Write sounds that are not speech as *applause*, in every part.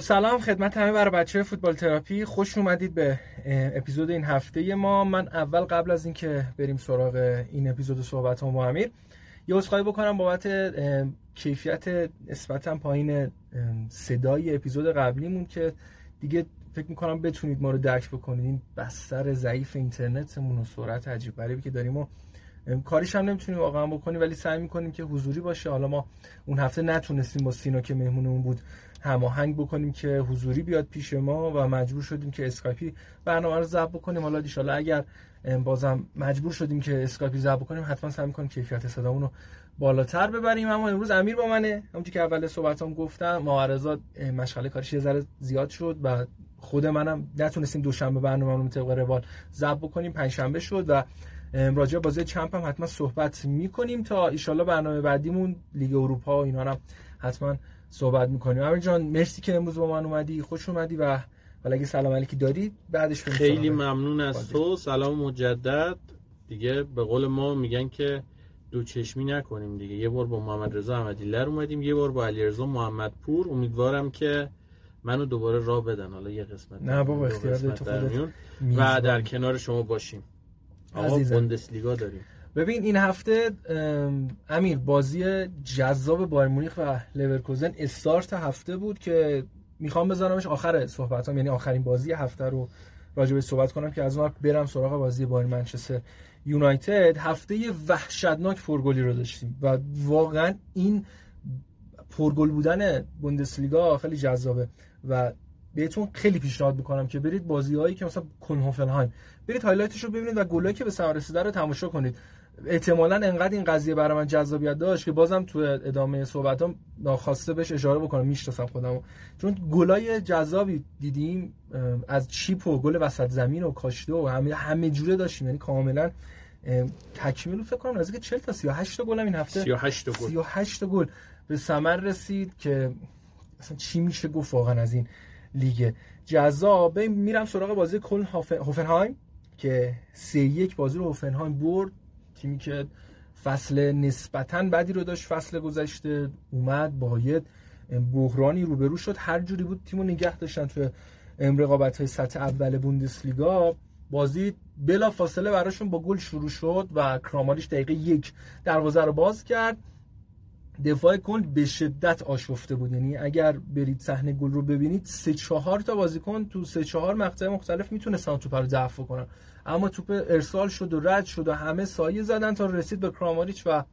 خب سلام خدمت همه برای بچه فوتبال تراپی. خوش اومدید به اپیزود این هفته ما. من اول قبل از اینکه بریم سراغ این اپیزود صحبت با امیر یه عذرخواهی بکنم بابت کیفیت نسبتا پایین صدای اپیزود قبلیمون که دیگه فکر می‌کنم بتونید ما رو درک بکنید. این بستر ضعیف اینترنتمون و سرعت عجیب غریبی که داریم و کاریش هم نمی‌تونیم واقعا بکنیم ولی سعی می‌کنیم که حضوری باشه. حالا ما اون هفته نتونستیم با سینا که مهمونمون بود هماهنگ بکنیم که حضوری بیاد پیش ما و مجبور شدیم که اسکایپی برنامه رو ضبط بکنیم. حالا اگر بازم مجبور شدیم که اسکایپی ضبط بکنیم حتما سعی می‌کنیم کیفیت صدامون رو بالاتر ببریم. اما امروز امیر با منه. همونجوری که اول صحبتام گفتم معذرت مشغله کارش یه ذره زیاد شد و خود منم نتونستیم دوشنبه برنامه‌مون رو طبق روال ضبط بکنیم. پنجشنبه شد و راجع بازی چمپ هم حتما صحبت می‌کنیم تا ایشالله برنامه بعدیمون لیگ اروپا و اینا هم حتما صحبت می‌کنیم امیر جان مرسی که امروز با من اومدی خوش اومدی و حالا اگه سلام علیکی داری بعدش خیلی ممنون از تو. سلام مجدد. دیگه به قول ما میگن که دو چشمی نکنیم دیگه. یه بار با محمد رضا احمدیلر اومدیم یه بار با علیرضا محمد پور امیدوارم که منو دوباره راه بدن. حالا یه قسمت نه بابا اختیار تو و در کنار شما باشیم. آقا بوندسلیگا داریم. ببین این هفته امیر بازی جذاب بایر مونیخ و لورکوزن استارت هفته بود که می‌خوام بذارمش آخر صحبتام. یعنی آخرین بازی هفته رو راجع به صحبت کنم که از اون برم سراغ بازی بایر منچستر یونایتد. هفته وحشتناک پرگلی رو داشتیم و واقعا این پرگل بودن بوندسلیگا خیلی جذابه و بهتون خیلی پیشنهاد می‌کنم که برید بازی هایی که مثلا کلن هوفنهایم برید highlight ش رو ببینید و گلایی که به ثمر رسیده رو تماشا کنید. احتمالا انقدر این قضیه برای من جذابیت داشت که بازم تو ادامه صحبتام ناخواسته بهش اشاره بکنم می‌شناسم خودم. چون گلای جذابی دیدیم از چیپ و گل وسط زمین و کاشته و همه همه جوره داشتیم. یعنی کاملا تکمیل فکر کنم نزدیک 40 تا 38 تا گل این هفته. 38 تا گل. 38 تا گل به ثمر رسید که اصلا چی میشه گفت واقعا از این لیگ. جذاب. میرم سراغ بازی کل هوفنهایم که سه یک بازی رو هوفنهایم برد. تیمی که فصل نسبتا بدی رو داشت فصل گذشته اومد باید بحرانی روبرو شد. هر جوری بود تیمو نگه داشتن تو رقابت های سطح اول بوندسلیگا. بازی بلا فاصله براشون با گل شروع شد و کراماریش دقیقه یک دروازه رو باز کرد. دفاع کل به شدت آشفته بود. یعنی اگر برید صحنه گل رو ببینید سه چهار تا بازیکن تو سه چهار مقطع مختلف می‌تونستن توپ رو دفع کنن اما توپ ارسال شد و رد شد و همه سایه زدن تا رسید به کراماریچ و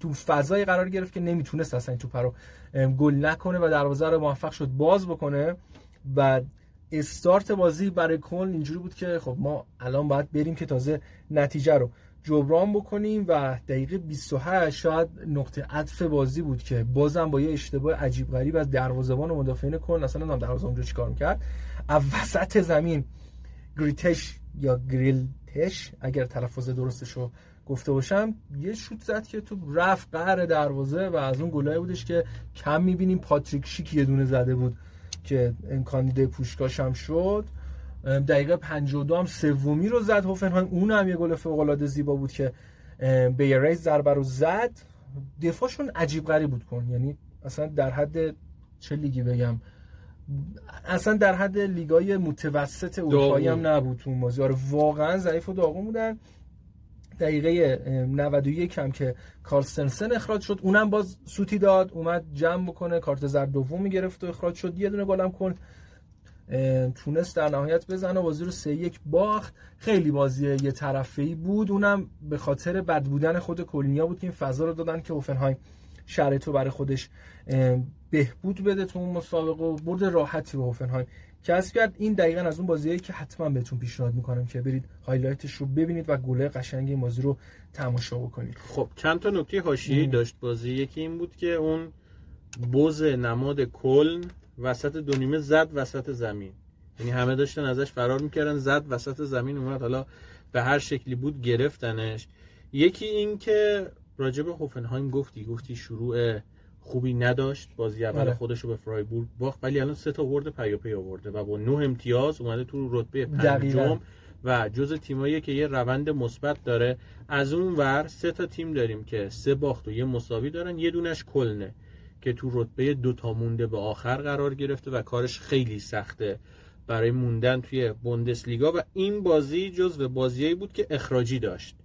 تو فضای قرار گرفت که نمی‌تونست اصلا این توپ رو گل نکنه و دروازه رو موفق شد باز بکنه. و استارت بازی برای کل اینجوری بود که خب ما الان باید بریم که تازه نتیجه رو جبران بکنیم و دقیقه 28 شاید نقطه عطف بازی بود که بازم با یه اشتباه عجیب غریب از دروازه‌بان مدافعین کل اصلا نمی‌دونم دروازه اونجا چیکار می‌کرد؟ از وسط زمین گریتش یا گریلتش اگر تلفظ درستش رو گفته باشم یه شوت زد که تو رفت قهر دروازه و از اون گلای بودش که کم می‌بینیم پاتریک شیک یه دونه زده بود که امکان دیده پوشکاش هم شد. دقیقه 52 هم سومی رو زد هوفنهایم. اون هم یه گل فوق العاده زیبا بود که بیریز ضربه رو زد. دفاعشون عجیب غریب بود کن. یعنی اصلا در حد چه لیگی بگم. اصلا در حد لیگای متوسط اروپایی هم نبود تو بازی. آره واقعا ضعیف و داغون بودن. دقیقه 91 هم که کارلسنسن اخراج شد. اونم باز سوتی داد اومد جمع بکنه. کارت زرد دوم گرفت و اخراج شد. یه دونه گلم کن. تونست در نهایت بزنه. بازی رو سه یک باخت. خیلی بازی یه طرفه ای بود. اونم به خاطر بد بودن خود کلنیا بود که این فضا رو دادن که اوفنهایم شرایط رو برای خودش بهبود بده تو اون مسابقه و برد راحتی رو اوفنهایم کسب کرد. این دقیقا از اون بازیه که حتما بهتون پیشنهاد می‌کنم که برید هایلایتش رو ببینید و گله قشنگ این بازی رو تماشا بکنید. خب چند تا نکته حاشیه‌ای داشت بازی. یکی این بود که اون بوز نماد کلن وسط دو نیمه زد وسط زمین. یعنی همه داشتن ازش فرار می‌کردن زد وسط زمین اومد حالا به هر شکلی بود گرفتنش. یکی این که راجب هوفنهایم گفتی گفتی شروع خوبی نداشت بازی اول آره. خودش رو به فرایبورگ باخت ولی الان سه تا برد پیاپی آورده و با نه امتیاز اومده تو رتبه پنجم و جز تیمایی که یه روند مثبت داره از اون ور سه تا تیم داریم که سه باخت و یه مساوی دارن یه دونش کلنه که تو رتبه دوتا مونده به آخر قرار گرفته و کارش خیلی سخته برای موندن توی بوندسلیگا و این بازی جزو بازیایی بود که اخراجی داشت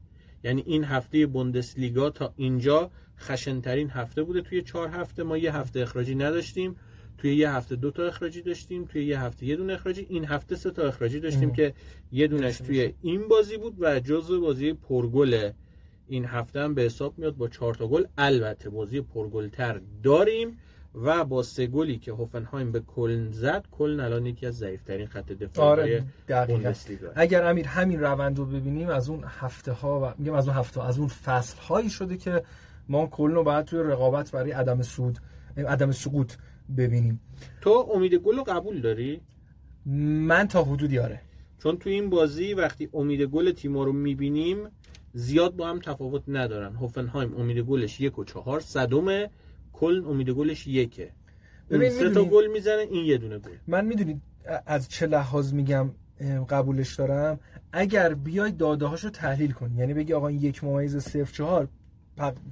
یعنی این هفته بوندسلیگا تا اینجا خشنترین هفته بوده. توی چهار هفته ما یه هفته اخراجی نداشتیم. توی یه هفته دو تا اخراجی داشتیم. توی یه هفته یه دونه اخراجی. این هفته سه تا اخراجی داشتیم که یه دونش توی این بازی بود و جزو بازی پرگل این هفته هم به حساب میاد با چهار تا گل. البته بازی پرگلتر داریم. و با سه گلی که هوفنهایم به کلن زد کلن الان یکی از ضعیفترین خط دفاع آره اگر امیر همین روند رو ببینیم از اون هفته ها و میگم از اون هفته از اون فصل هایی شده که ما کلن رو بعد توی رقابت برای عدم سود عدم سقوط ببینیم. تو امید گل رو قبول داری؟ من تا حدودی آره. چون تو این بازی وقتی امید گل تیما رو می‌بینیم زیاد با هم تفاوت ندارن. هوفنهایم امید گلش یک و چهار صدومه کل امید گلش یکه. ببین سه تا گل می‌زنه این یه دونه گل. من می‌دونید از چه لحاظ میگم قبولش دارم. اگر بیای داده هاشو تحلیل کنی یعنی بگی آقا این یک ممیز صفر چهار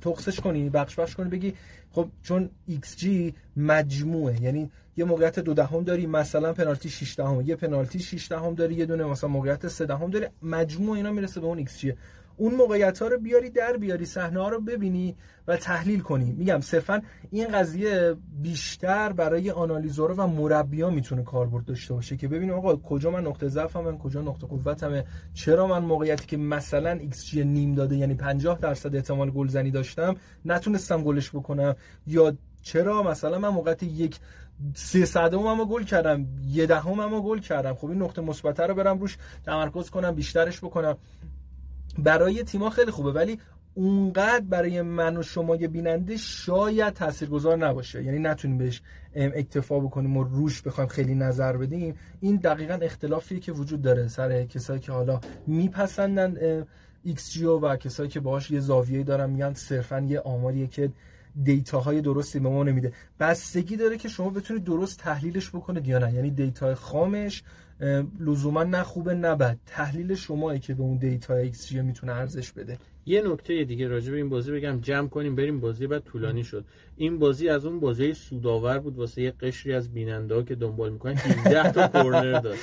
تقصش کنی بخش بخش کنی بگی خب چون جی مجموعه یعنی یه موقعیت دو دهم داری مثلا پنالتی 6 دهم یه پنالتی 6 دهم داری یه دونه مثلا موقعیت 3 دهم داری مجموع اینا می‌رسه به اون xG اون موقعیت ها رو بیاری در بیاری صحنه ها رو ببینی و تحلیل کنی. میگم صرفا این قضیه بیشتر برای آنالیزورا و مربیا می‌تونه کاربرد داشته باشه که ببینیم آقا کجا من نقطه ضعفم کجا نقطه قوتمه چرا من موقعیتی که مثلا ایکس جی نیم داده یعنی 50 درصد احتمال گلزنی داشتم نتونستم گلش بکنم. یا چرا مثلا من موقعیت یک سه صدم هم گل کردم یه دهم هم گل کردم. خب این نقطه مثبت رو برم روش تمرکز کنم بیشترش بکنم. برای تیما خیلی خوبه ولی اونقدر برای من و شما یه بیننده شاید تاثیرگذار نباشه. یعنی نتونیم بهش اکتفا بکنیم و روش بخوایم خیلی نظر بدیم. این دقیقا اختلافی که وجود داره سر کسایی که حالا میپسندن ایکس جیو و کسایی که باهاش یه زاویه دارن میگن صرفا یه آماریه که data های درستی به ما نمیده. بستگی داره که شما بتونید درست تحلیلش بکنید یا نه. یعنی data خامش لزوما نه خوبه نه بد. تحلیل شمایی که به اون دیتا ایکس می‌تونه ارزش بده. یه نکته دیگه راجع به این بازی بگم. جمع کنیم بریم بازی بعد طولانی شد. این بازی از اون بازی سودآور بود. واسه یه قشری از بیننده که دنبال می‌کنن 17 تا کورنر داشت.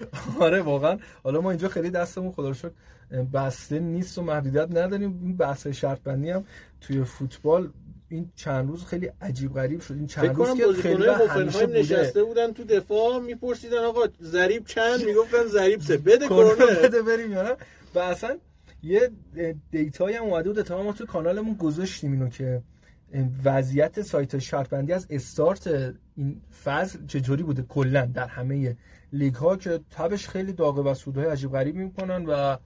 *laughs* آره واقعا. حالا ما اینجا خیلی دستمون خدا رو بسته نیست و محدودیت نداریم. این بحث شرط بندی هم توی فوتبال این چند روز خیلی عجیب غریب شد. این چند روز که خیلی همیشه نشسته بودن تو دفاع میپرسیدن آقا ضریب چند؟ می‌گفتن ضریب سه. بده کورنر بده بریم یا و اصلا یه دیتایی هم اومده بود. ما تو کانالمون گذاشتیم اینو که وضعیت سایت شرط بندی از استارت این فصل چجوری بوده. کلا در همه لیگ ها که تبش خیلی داغه و سودهای عجیب غریب می‌کنن و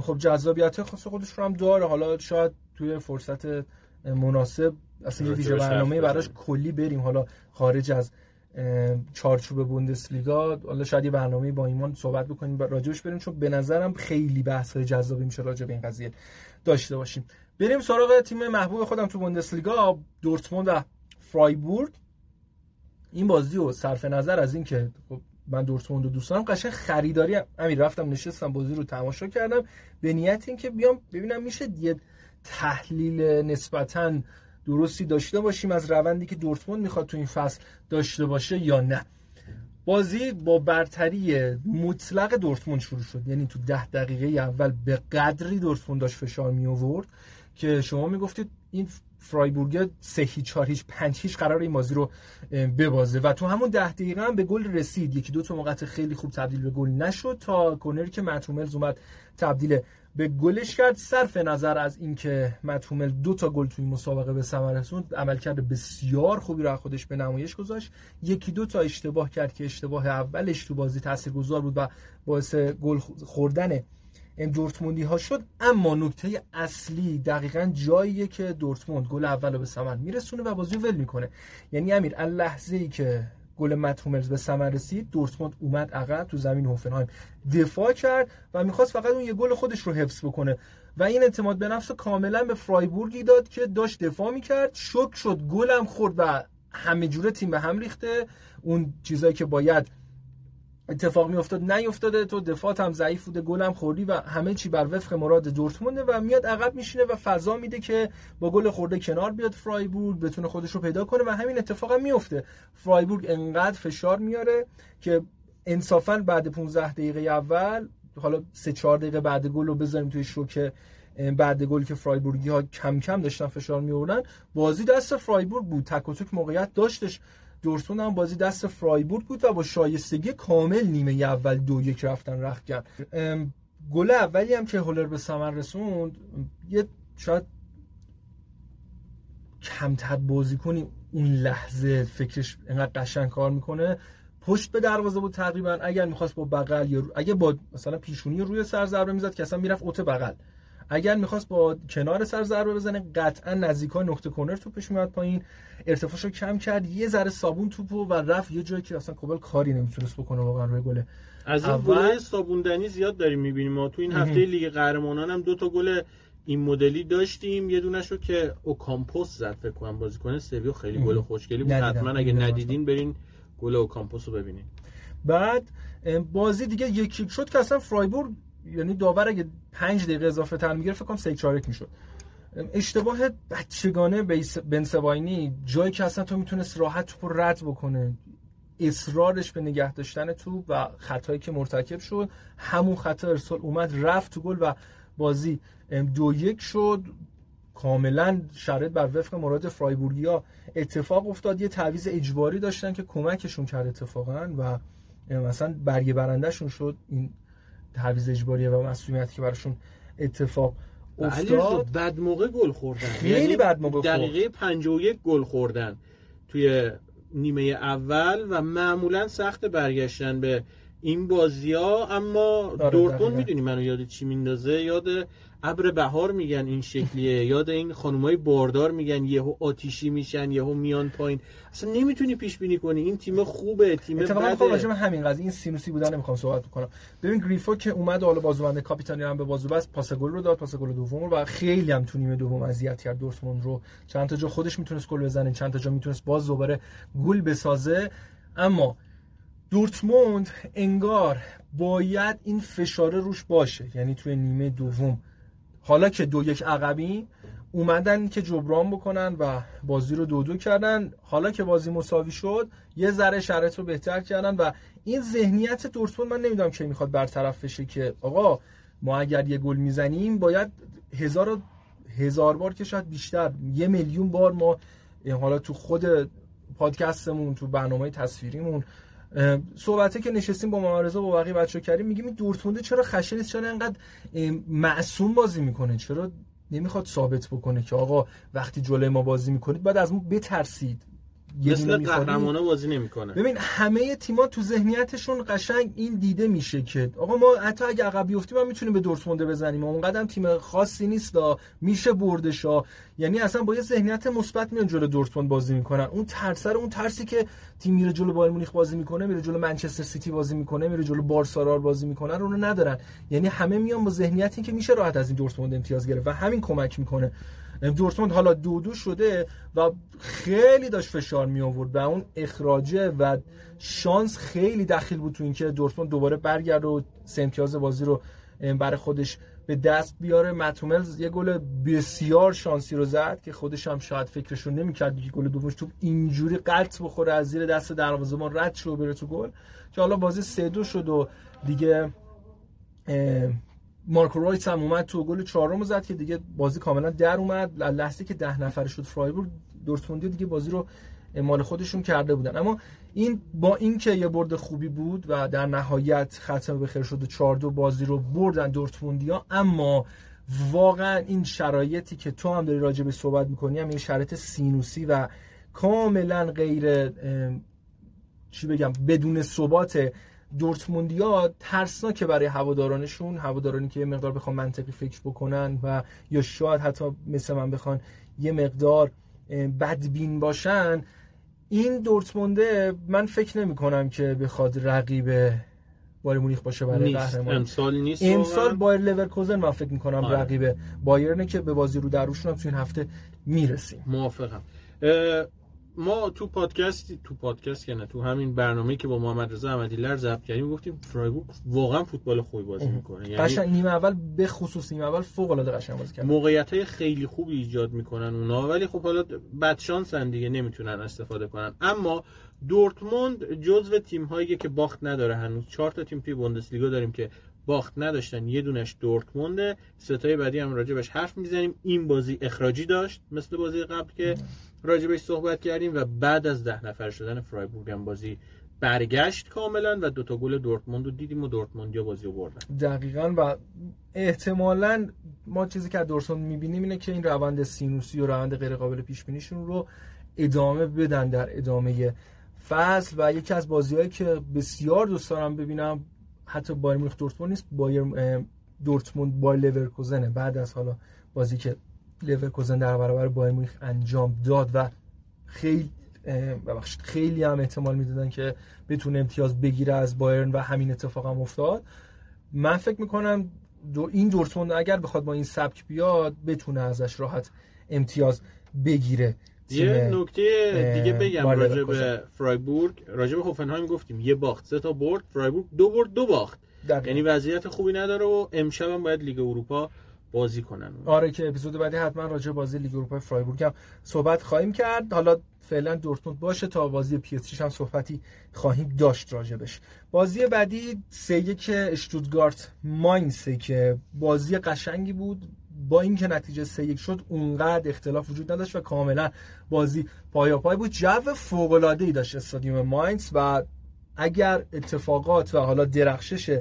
خب جذابیت خاص خودش رو هم داره. حالا شاید توی فرصت مناسب اصلا یه ویژه برنامه براش کلی بریم. حالا خارج از چارچوب بوندسلیگا حالا شاید یه برنامه با ایمان صحبت بکنیم. راجبش بریم چون به نظرم خیلی بحث جذابی میشه راجع به این قضیه داشته باشیم. بریم سراغ تیم محبوب خودم تو بوندسلیگا دورتموند و فرایبورگ. این بازی رو صرف نظر از اینکه خب من دورتموند رو دوست دارم قشنگ خریداری امیر رفتم نشستم بازی رو تماشا کردم. به نیت اینکه بیام ببینم میشه یه تحلیل نسبتا درستی داشته باشیم از روندی که دورتموند می‌خواد تو این فصل داشته باشه یا نه. بازی با برتری مطلق دورتموند شروع شد. یعنی تو ده دقیقه اول به قدری دورتموند داشت فشار می آورد که شما می‌گفتید این فرایبورگ سه هیچ چهار هیچ پنج هیچ قرار این بازی رو ببازه. و تو همون ده دقیقه هم به گل رسید. یکی دو تا موقع خیلی خوب تبدیل به گل نشد تا کنری که متروملز اومد تبدیل به گلش کرد صرف نظر از اینکه متومل دو تا گل توی مسابقه به ثمر رسوند عملکرد بسیار خوبی را خودش به نمایش گذاشت. یکی دو تا اشتباه کرد که اشتباه اولش تو بازی تاثیرگذار بود و باعث گل خوردن دورتموندی ها شد. اما نکته اصلی دقیقا جاییه که دورتموند گل اول رو به ثمر میرسونه و بازی ول می‌کنه. یعنی امیر لحظه ای که گل متوملز به ثمر رسید دورتموند اومد عقب تو زمین هوفنهایم. دفاع کرد و می‌خواست فقط اون یه گل خودش رو حفظ بکنه. و این اعتماد به نفس کاملا به فرایبورگی داد که داشت دفاع می‌کرد. شک شد گلم خورد و همه جوره تیم به هم ریخته. اون چیزایی که باید اتفاق میافتاد نیافتاده تو دفاعت هم ضعیف بوده هم خوردی و همه چی بر وفق مراد دورتمونده و میاد عقب میشینه و فضا میده که با گل خورده کنار بیاد فرایبورگ بتونه خودش رو پیدا کنه و همین اتفاق هم میفته فرایبورگ انقدر فشار میاره که انصافا بعد 15 دقیقه اول حالا 3 4 دقیقه بعد گل رو بذاریم توی شوکه بعد گل که فرایبورگی ها کم کم داشتن فشار می بازی دست فرایبورگ بود. تک و تک موقعیت داشتش. دورتموند هم بازی دست فرایبورگ بود و با شایستگی کامل نیمه اول دو یک رفتن رخکن گل اولی هم که هولر به ثمر رسوند یه شاید کمتر بازی کنی اون لحظه فکرش اینقدر قشنگ کار می‌کنه. پشت به دروازه بود تقریبا اگر می‌خواست با بغل یا اگه با مثلا پیشونی روی سر ضربه می‌زد که اصلا می‌رفت اوت بغل. اگر می‌خواست با کنار سر ضربه بزنه قطعا نزدیکای نقطه کرنر توپش میاد پایین. ارتفاعشو کم کرد یه ذره سوباند توپو و رفت یه جایی که اصلا کوبل کاری نمی‌تونست بکنه واقعا روی گل از این اول... سوباندنی زیاد داریم می‌بینیم ما. تو این هفته لیگ قهرمانان هم دو تا گل این مدلی داشتیم. یه دونه شو که اوکامپوس زد فکر کنم بازیکن سویا خیلی گل خوشگلی بود. حتما اگه ندیدین برین گل اوکامپوس رو ببینین. بعد بازی دیگه یکی شد که اصلا فرایبورگ یعنی داور اگه 5 دقیقه اضافه تر می‌گرفت فکر کنم 3 4 می‌شد. اشتباه بچگانه بنسواینی جایی که اصلا تو می‌تونست راحت توپ رد بکنه. اصرارش به نگه داشتن توپ و خطایی که مرتکب شد. همون خطا ارسال اومد رفت تو گل و بازی دو یک شد. کاملا شرط بر وفق مراد فرایبورگیا اتفاق افتاد. یه تعویض اجباری داشتن که کمکشون کرد اتفاقا و مثلا برگه برندهشون شد. این تعویض اجباری و مسئولیتی که براشون اتفاق افتاد. بد موقع گل خوردن. خیلی یعنی بد موقع دقیقه 51 گل خوردن توی نیمه اول و معمولا سخت برگشتن به این بازی ها اما آره دورتموند می‌دونی منو یاد چی میندازه؟ یاد ابر بهار میگن این شکلیه. یاد این خانمای باردار میگن یهو آتیشی میشن یهو میان پایین. اصلا نمی‌تونی پیش بینی کنی. این تیم خوبه تیم بده. راجع همین قضیه این سینوسی بودن نمی‌خوام صحبت بکنم. ببین گریفو که اومد حالا بازوبند کاپیتانی هم به بازو بس پاس گل رو داد پاس گل دوم و خیلی هم تو نیمه دوم اذیت کرد دورتموند رو. چند تا جا خودش می‌تونست گل بزنه چند تا جا می‌تونست باز دوباره گل بسازه. اما دورتموند انگار باید این فشاره روش باشه یعنی توی نیمه دوم. حالا که دو یک عقبی اومدن که جبران بکنن و بازی رو دو دو کردن. حالا که بازی مساوی شد یه ذره شرط رو بهتر کردن و این ذهنیت دورتموند من نمی‌دونم که می‌خواد برطرف بشه که آقا ما اگر یه گل می‌زنیم باید هزار هزار بار که شاید بیشتر یه میلیون بار ما حالا تو خود پادکستمون تو برنامه تصویریمون صحبته که نشستیم با ممارزه با بقیه بچه کردیم میگیم این دورتمونده چرا خشن چرا انقدر معصوم بازی می‌کنه؟ چرا نمی‌خواد ثابت بکنه که آقا وقتی جلوی ما بازی می‌کنید بعد از ما بترسید؟ مثل قهرمانه بازی نمی‌کنه. ببین همه تیما تو ذهنیتشون قشنگ این دیده میشه که آقا ما حتی اگه عقب بیفتیم ما می‌تونیم به دورتموند بزنیم. اونقدر تیم خاصی نیست میشه بردشا یعنی اصلا با یه ذهنیت مثبت میان جلو دورتموند بازی می‌کنن. اون ترس اون ترسی که تیم میره جلو بایر مونیخ بازی می‌کنه میره جلو منچستر سیتی بازی می‌کنه میره جلو بارسا بازی می‌کنه رو ندارن. یعنی همه میان با ذهنیتی که میشه راحت از این دورتموند امتیاز گرفت و همین کمک می‌کنه. دورتموند حالا دو دو شده و خیلی داشت فشار می آورد و اون اخراجه و شانس خیلی دخیل بود تو اینکه دورتموند دوباره برگرد و سمتیاز بازی رو برای خودش به دست بیاره. متوملز یه گل بسیار شانسی رو زد که خودش هم شاید فکرش رو نمی‌کرد که گل دومش تو اینجوری قلط بخوره از زیر دست دروازه‌بان رد شو بره تو گل. که حالا بازی سه دو شد و دیگه مارکو رایتس هم اومد تو گل چهارم زد که دیگه بازی کاملا در اومد. لحظه که ده نفر شد فرایبورگ دورتموندی دیگه بازی رو مال خودشون کرده بودن. اما این با اینکه یه برد خوبی بود و در نهایت ختم به خیر شد و 4 دو بازی رو بردن دورتموندیا اما واقعا این شرایطی که تو هم داری راجع به صحبت می‌کنی هم این شرایط سینوسی و کاملا غیر چی بگم بدون ثبات دورتموندیا ترسناکه برای هوادارانشون هوادارانی که یه مقدار بخوان منطقی فکر بکنن و یا شاید حتی مثل من بخوان یه مقدار بدبین باشن. این دورتمونده من فکر نمی کنم که بخواد رقیب بایر مونیخ باشه برای قهرمانی امسال نیست امسال بایر لورکوزن من فکر کنم آره. رقیب بایرنه که به بازی رو دروشون هم تو این هفته می‌رسیم. موافقم. ما تو پادکست تو پادکست که نه تو همین برنامه که با محمد رضا احمدی ضبط کردیم گفتیم فرایبورگ واقعا فوتبال خوبی بازی می‌کنه. یعنی قشنگ نیمه اول به خصوص نیمه اول فوق العاده قشنگ بازی کرد موقعیت های خیلی خوبی ایجاد می‌کنن اونا ولی خب حالا بد شانسن دیگه نمی‌تونن استفاده کنن. اما دورتموند جزو تیم هایی که باخت نداره هنوز. چهار تا تیم توی بوندسلیگا داریم که باخت نداشتن یه دونش دورتمونده. ستای بعدی هم راجبش حرف می‌زنیم. این بازی اخراجی داشت مثل بازی قبل که راجبش صحبت کردیم و بعد از ده نفر شدن فرایبورگ هم بازی برگشت کاملا و دوتا گل دورتموند رو دیدیم و دورتموندیا بازی رو بردن. دقیقا و احتمالا ما چیزی که از دورتموند می‌بینیم اینه که این روند سینوسی و روند غیر قابل پیش بینیشون رو ادامه بدن در ادامه فصل. و یکی از بازیهایی که بسیار دوست دارم ببینم حتی بایر مونیخ دورتموند نیست بایر دورتموند با لورکوزنه بعد از حالا بازی که لورکوزن در برابر بایر مونیخ انجام داد و خیلی ببخشید خیلی هم احتمال می‌دادن که بتونه امتیاز بگیره از بایرن و همین اتفاق هم افتاد. من فکر می‌کنم دو این دورتموند اگر بخواد با این سبک بیاد بتونه ازش راحت امتیاز بگیره. یه نکته دیگه بگم راجع به فرایبورگ. راجع به هوفنهایم گفتیم یه باخت سه تا برد فرایبورگ دو برد دو باخت. یعنی وضعیت خوبی نداره و امشب هم باید لیگ اروپا بازی کنن. آره که اپیزود بعدی حتما راجع بازی لیگ اروپا فرایبورگ هم صحبت خواهیم کرد. حالا فعلا دورتمند باشه تا بازی پی هم صحبتی خواهیم داشت راجبش. بازی بعدی سه یک اشتوتگارت ماینتسه که بازی قشنگی بود. با اینکه نتیجه سه یک شد اونقدر اختلاف وجود نداشت و کاملا بازی پای بود. جو فوق العاده ای داشت استادیوم ماینز و اگر اتفاقات و حالا درخشش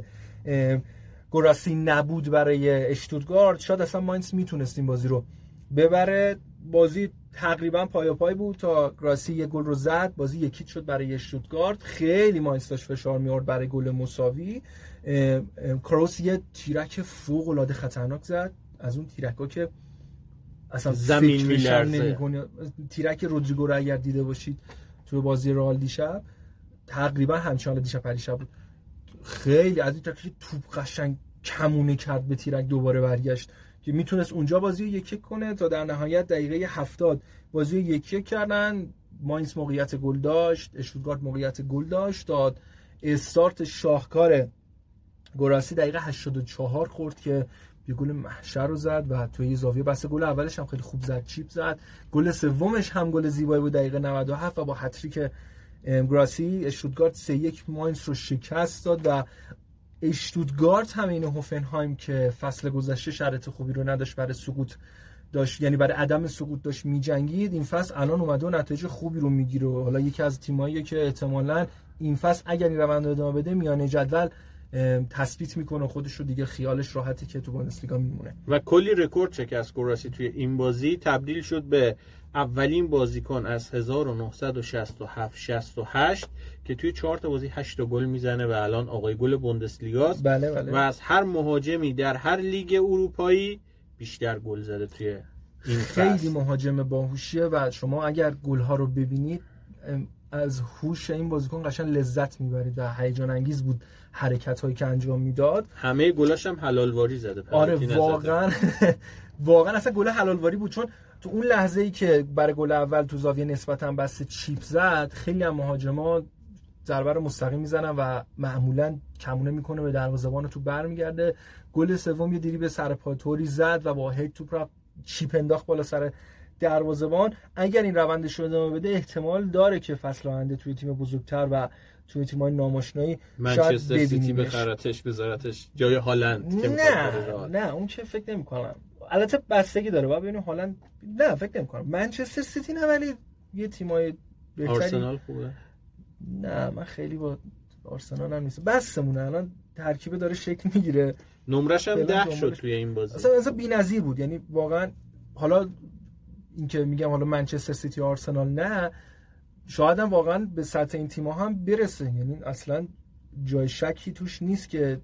گراسی نبود برای اشتوتگارت شاید اصلا ماینز می‌تونست این بازی رو ببره. بازی تقریبا پای پای بود تا گراسی یه گل رو زد بازی یکی شد برای اشتوتگارت. خیلی ماینز داشت فشار میورد برای گل مساوی. کروس یه تیرک فوق العاده خطرناک زد. از اون تیرک که اصلا زمین میلرزه. تیرک رودریگو رو اگر دیده باشید توی بازی رئال دیشب تقریبا همچنان دیشب پریشب بود. خیلی از این که توپ قشنگ کمونه کرد به تیرک دوباره برگشت. که می‌تونست اونجا بازی یکی کنه تا در نهایت دقیقه هفتاد بازی یکی کردن. ماینز موقعیت گل داشت اشتوتگارت موقعیت گل داشت داد. استارت شاهکار گراسی دقیقه 84 خورد که یه گل محشر رو زد و توی یه زاویه بس گل اولش هم خیلی خوب زد چیپ زد. گل سومش هم گل زیبایی بود دقیقه 97 و با هتریک گراسی اشتوتگارت 3 1 ماینز رو شکست داد و اشتوتگارت هم این هوفنهایم که فصل گذشته شرط خوبی رو نداشت برای سقوط داشت یعنی برای عدم سقوط داشت میجنگید. این فصل الان اومده و نتایج خوبی رو می‌گیره. حالا یکی از تیمایی که احتمالاً این فصل اگر این روند ادامه بده میانه جدول تثبیت می‌کنه خودش رو دیگه خیالش راحتی که تو بوندسلیگا میمونه. و کلی رکورد شکست گراسی توی این بازی. تبدیل شد به اولین بازیکن از 1967 68 که توی چهار تا بازی 8 گل می‌زنه و الان آقای گل بوندسلیگاست. بله بله. و از هر مهاجمی در هر لیگ اروپایی بیشتر گل زده توی این خیلی مهاجم باهوشیه و شما اگر گل ها رو ببینید از هوش این بازیکن قشنگ لذت می‌برید و هیجان انگیز بود حرکت هایی که انجام می‌داد. همه گلاش هم حلالواری زده آره واقعا. *laughs* واقعا اصلا گل حلالواری بود چون تو اون لحظه ای که برای گل اول تو زاویه نسبتا بس چیپ زد خیلی هم مهاجما ضربه رو مستقیم می‌زنن و معمولا کمونه می‌کنه به دروازه‌بان تو برمیگرده. گل سوم یه دیری به سر پای زد و با هید توپ را چیپ انداخت بالا سر دروازه‌بان اگر این روندش رو ادامه بده احتمال داره که فصل آینده توی تیم بزرگتر و توی تیم‌های ناماشنایی منچستر سیتی بخرتش بذارتش جای هالند نه نه اون که فکر نمی‌کنم. البته بستگی داره با ببینیم هالند نه فکر نمی‌کنم. منچستر سیتی نه ولی یه تیمای بهتری آرسنال خوبه؟ نه من خیلی با آرسنال هم نیست بسمونه الان ترکیب داره شکل می‌گیره. نمرش هم ده شد توی این بازی. اصلا اصلا بی‌نظیر بود. یعنی واقعا حالا اینکه میگم حالا منچستر سیتی و آرسنال نه شاید هم واقعا به سطح این تیم‌ها هم برسه. یعنی اصلا جای شکی توش نیست که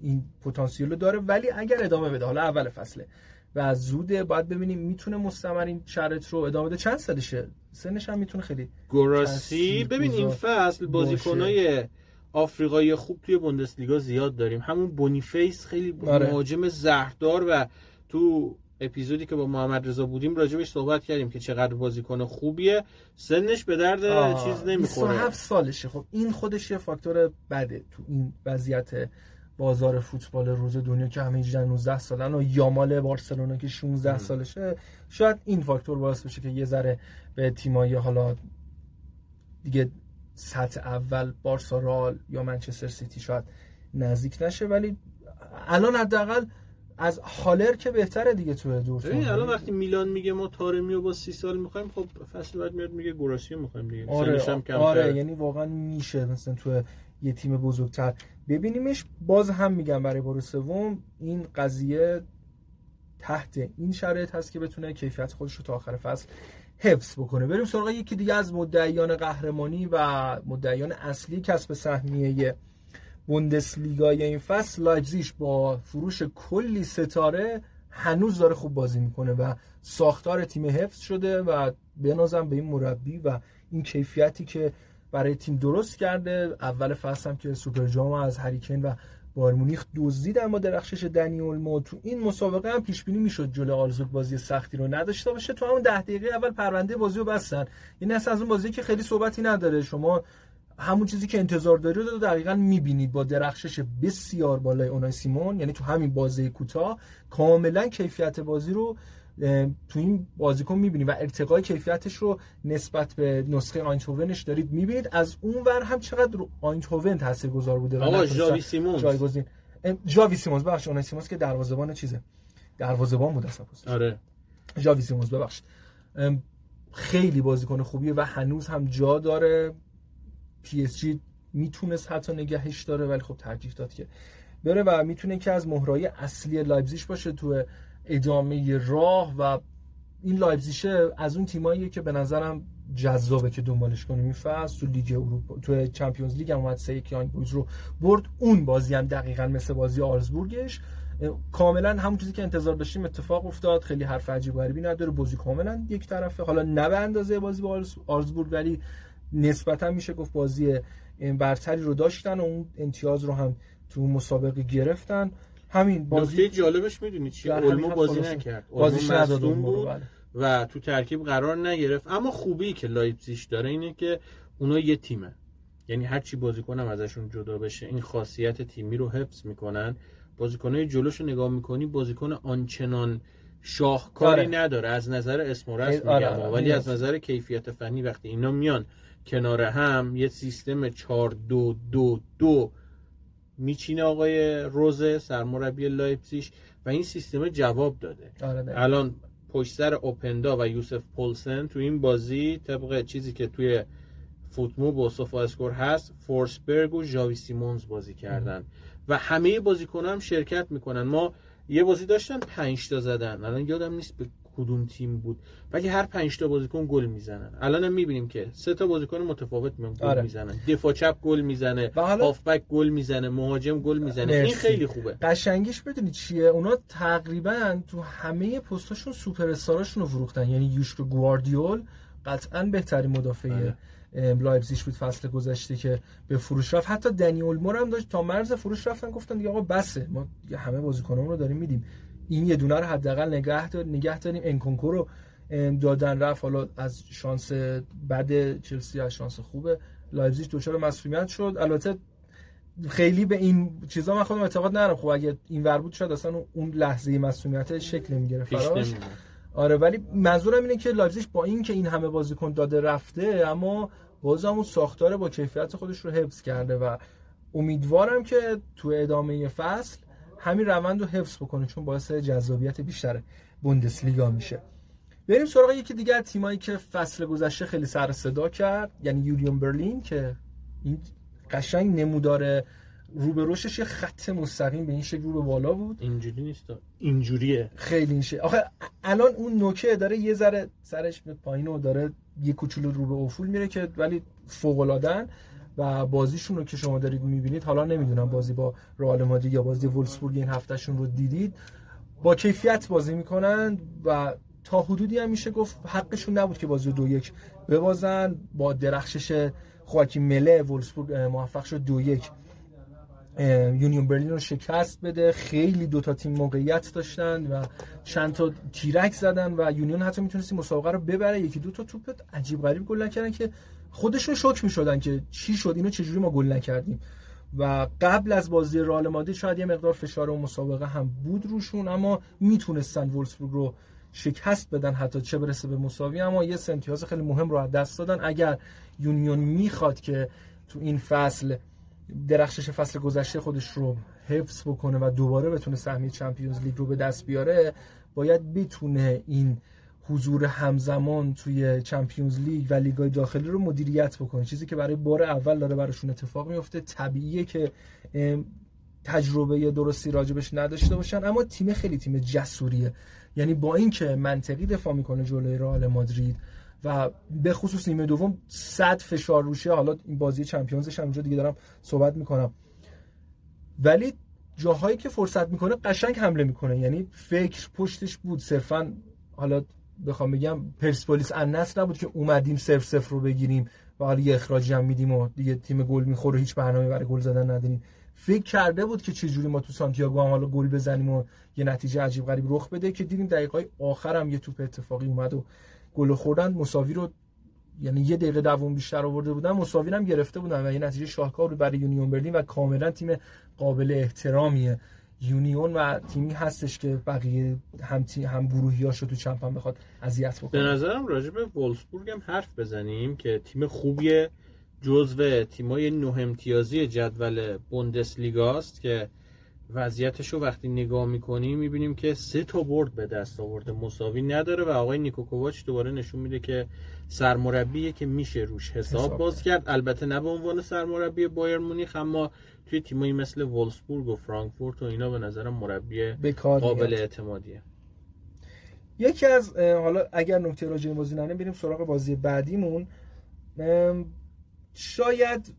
این پتانسیل رو داره. ولی اگر ادامه بده حالا اول فصله و زوده باید ببینیم می‌تونه مستمر این شرط رو ادامه بده. چند سالشه؟ سنش هم می‌تونه خیلی گراسی ببین این فصل بازیکنای آفریقایی خوب توی بوندسلیگا زیاد داریم. همون بونیفیس خیلی آره. مهاجم زهردار و تو اپیزودی که با محمد رضا بودیم راجبش صحبت کردیم که چقدر بازیکن خوبیه. سنش به درد چیز نمی‌خوره. 27 سالشه. خب این خودش یه فاکتور بده تو این وضعیت بازار فوتبال روز دنیا که همه 18 19 سالن و یامال بارسلونا که 16 سالشه. شاید این فاکتور باعث بشه که یه ذره به تیمایی حالا دیگه سطح اول بارسا رال یا منچستر سیتی شاید نزدیک نشه. ولی الان حداقل از هالر که بهتره دیگه تو دورتموند الان وقتی میلان میگه ما تارمیو با سی سال می‌خوایم خب فصل بعد میاد میگه گوراسیو می‌خوایم دیگه. آره, آره یعنی واقعا میشه مثلا تو یه تیم بزرگتر. ببینیمش باز هم میگم برای بار سوم این قضیه تحت این شرایط هست که بتونه کیفیت خودش رو تا آخر فصل حفظ بکنه. بریم سراغ یکی دیگه از مدعیان قهرمانی و مدعیان اصلی کسب سهمیه بوندسلیگای این فصل لایپزیش با فروش کلی ستاره هنوز داره خوب بازی می‌کنه و ساختار تیم حفظ شده و بنازم به این مربی و این کیفیتی که برای تیم درست کرده اول فصل هم که سوپر جام از هریکن و بایر مونیخ دزدید اما درخشش دنی اولمو تو این مسابقه هم پیش بینی می‌شد جلوی آرزو بازی سختی رو نداشته باشه. تو همون ده دقیقه اول پرونده بازی رو بستن. این اصلا از اون بازی که خیلی صحبتی نداره. شما همون چیزی که انتظار دارید رو دقیقا می‌بینید با درخشش بسیار بالای اونای سیمون. یعنی تو همین بازی کوتاه کاملا کیفیت بازی رو تو این بازیکن می‌بینید و ارتقای کیفیتش رو نسبت به نسخه آینتوونش دارید می‌بینید. از اون ور هم چقدر آینتوون تاثیرگذار بوده آقا جاوی سیمونز. جایگزین جاوی سیمونز ببخشید اونای سیمونز که دروازه‌بان چیزه. دروازه‌بان بود اصلا آره. ژاوی سیمونز ببخشید. خیلی بازیکن خوبیه و هنوز هم جا داره. پی اس جی می‌تونست حتی نگهش داره ولی خب ترجیح داد که بره و می‌تونه که از مهره‌ای اصلی لایپزیگ باشه تو ادامه راه و این لایپزیگ از اون تیماییه که به نظرم جذابه که دنبالش کنیم. این فصل تو لیگ اروپا تو Champions League هم اومد سه بویز رو برد. اون بازی هم دقیقا مثل بازی آگزبورگش کاملا همون چیزی که انتظار داشتیم اتفاق افتاد. خیلی حرف عجیب غریبی نداره. بازی کاملا یک طرفه. حالا نه به اندازه بازی با آگزبورگ ولی نسبتا میشه گفت بازی برتری رو داشتن و اون امتیاز رو هم تو مسابقه گرفتن. همین بازی جالبش می‌دونی چیه اولمو بازی نکرد. بازیش بود بله. و تو ترکیب قرار نگرفت. اما خوبی که لایپزیگ داره اینه که اونا یه تیمه. یعنی هر چی بازیکنم ازشون جدا بشه این خاصیت تیمی رو حفظ می‌کنن. بازیکنای جلوش رو نگاه می‌کنی بازیکن آنچنان شاهکاری آره. نداره. از نظر اسم و رسم آره. میگم. ولی از نظر کیفیت فنی وقتی اینا میان کنار هم یه سیستم 4 2 2 2 میچینه آقای روزه سرمربی لایپزیگ و این سیستم جواب داده. آره الان پشت سر اوپندا و یوسف پولسن تو این بازی طبق چیزی که توی فوتموب با سوفااسکور هست فورسبرگ و ژاوی سیمونز بازی کردن. و همه بازیکنان هم شرکت می‌کنن. ما یه بازی داشتن 5 تا زدن. الان یادم نیست به کدوم تیم بود. ولی هر 5 تا بازیکن گل می‌زنن. الان هم می‌بینیم که سه تا بازیکن متفاوت گل آره. می‌زنن. دفاع چپ گل می‌زنه هافبک گل می‌زنه مهاجم گل می‌زنه. این خیلی خوبه. قشنگیش بدونی چیه؟ اونا تقریبا تو همه پستاشون سوپر استاراشون رو فروختن. یعنی یوشکو گواردیول قطعا بهترین مدافع آره. لایپزیگ بود فصل گذشته که به فروش رفت. حتی دنی اولمو هم داشت تا مرز فروش رفتن گفتن دیگه آقا بسه. ما همه بازیکنامون رو داریم میدیم. این یه دونه رو حداقل نگه دار نگه داریم. انکونکو رو دادن رفت. حالا از شانس بد چلسی از شانس خوبه لایپزیگ دچار مصدومیت شد. البته خیلی به این چیزا من خودم اعتقاد ندارم. خب اگه این ور بود شاید اصلا اون لحظه مصدومیت شکل نمی‌گیره براش آره ولی منظورم اینه که لایپزیگ با این که این همه بازیکن داده رفته اما بازم اون ساختار با کیفیت خودش رو حفظ کرده و امیدوارم که تو ادامه فصل همین روند رو حفظ بکنه چون باعث جذابیت بیشتر بوندسلیگا میشه. بریم سراغ یکی دیگه از تیمایی که فصل گذشته خیلی سر صدا کرد یعنی یونیون برلین که این قشنگ نمودار رو به یه خط مستقیم به این شکل رو به بالا بود. اینجوری نیست. اینجوریه. خیلی این آخه الان اون نوکه داره یه ذره سرش به پایین و داره یه کوچولو رو به افول میره که ولی فوق العاده و بازیشون رو که شما دارید می‌بینید حالا نمی‌دونم بازی با رئال مادرید یا بازی وولسبورگ این هفتهشون رو دیدید. با کیفیت بازی می‌کنن و تا حدودی هم میشه گفت حقشون نبود که بازی دو یک ببازن. با درخشش خواکی مله وولسبورگ موفق شد دو یک. یونیون برلین رو شکست بده. خیلی دوتا تیم موقعیت داشتن و چند تا تیرک زدن و یونیون حتی می‌تونست مسابقه رو ببره. یکی دو تا توپ عجیب غریب گل نکردن که خودشون شوک می‌شدن که چی شد اینو چجوری ما گل نکردیم. و قبل از بازی رئال مادرید شاید یه مقدار فشار و مسابقه هم بود روشون اما می‌تونستن وولسبورگ رو شکست بدن حتی چه برسه به مساوی. اما یه امتیاز خیلی مهم رو از دست دادن. اگر یونیون می‌خواد که تو این فصل درخشش فصل گذشته خودش رو حفظ بکنه و دوباره بتونه سهمیه چمپیونز لیگ رو به دست بیاره باید بتونه این حضور همزمان توی چمپیونز لیگ و لیگای داخلی رو مدیریت بکنه. چیزی که برای بار اول داره براشون اتفاق میفته. طبیعیه که تجربه درستی راجبش نداشته باشن. اما تیم خیلی تیم جسوریه. یعنی با اینکه منطقی دفاع می‌کنه جلوی رئال مادرید و به خصوص نیمه دوم صد فشار روشه حالا این بازی چمپیونزش هم دیگه دارم صحبت می‌کنم. ولی جاهایی که فرصت می‌کنه قشنگ حمله می‌کنه. یعنی فکر پشتش بود. صرفا حالا بخوام بگم پرسپولیس انس نبود که اومدیم صرف صفر رو بگیریم و حالا یه اخراجی هم میدیم و دیگه تیم گل می‌خوره هیچ برنامه برای گل زدن نداریم. فکر کرده بود که چجوری ما تو سانتیاگو هم حالا گل بزنیم و یه نتیجه عجیب غریب رخ بده که دیدیم دقیقه آخر هم یه توپ اتفاقی اومد و گل خوردن. مساوی رو یعنی یه دقیقه دوم بیشتر آورده بودن. مساوی هم گرفته بودن و یه نتیجه شاهکار رو برای یونیون برلین و کاملا تیم قابل احترامیه. یونیون و تیمی هستش که بقیه هم تیم هم گروهی رو تو چمپیونز بخواد اذیت بکنه. به نظرم راجع به وولسبورگ هم حرف بزنیم که تیم خوبیه جزو تیمای نه امتیازی جدول بوندسلیگا است که وضعیتش رو وقتی نگاه می‌کنیم می‌بینیم که سه تا برد به دست آورده. مساوی نداره و آقای نیکو کوواچ دوباره نشون میده که سرمربیه که میشه روش حساب, باز کرد. البته نه به عنوان سرمربی بایر مونیخ اما توی تیمایی مثل وولسبورگ و فرانکفورت و اینا به نظرم مربی قابل اعتمادیه. یکی از حالا اگر نکته راجع به بازی ننه بریم سراغ بازی بعدیمون. شاید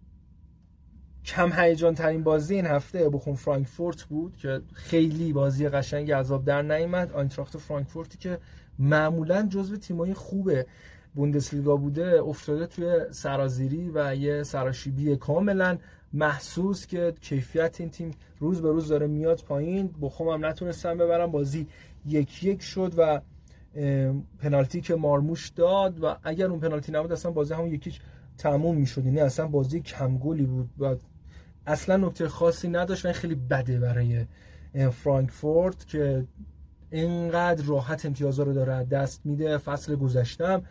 کم هیجان ترین بازی این هفته بخون فرانکفورت بود که خیلی بازی قشنگ عذاب در نیامد. آینتراخت فرانکفورتی که معمولا جزو تیمای خوبه بوندسلیگا بوده افتاده توی سرازیری و یه سراشیبی کاملا محسوس که کیفیت این تیم روز به روز داره میاد پایین. بخوم هم نتونستن ببرم. بازی یک یک شد و پنالتی که مارموش داد و اگر اون پنالتی نبود اصلا بازی همون یکیش تموم می‌شد. یعنی اصلا بازی کمگلی بود و اصلا نکته خاصی نداشت و خیلی بده برای فرانکفورت که اینقدر راحت امتیازا رو داره دست میده. فصل گذشتم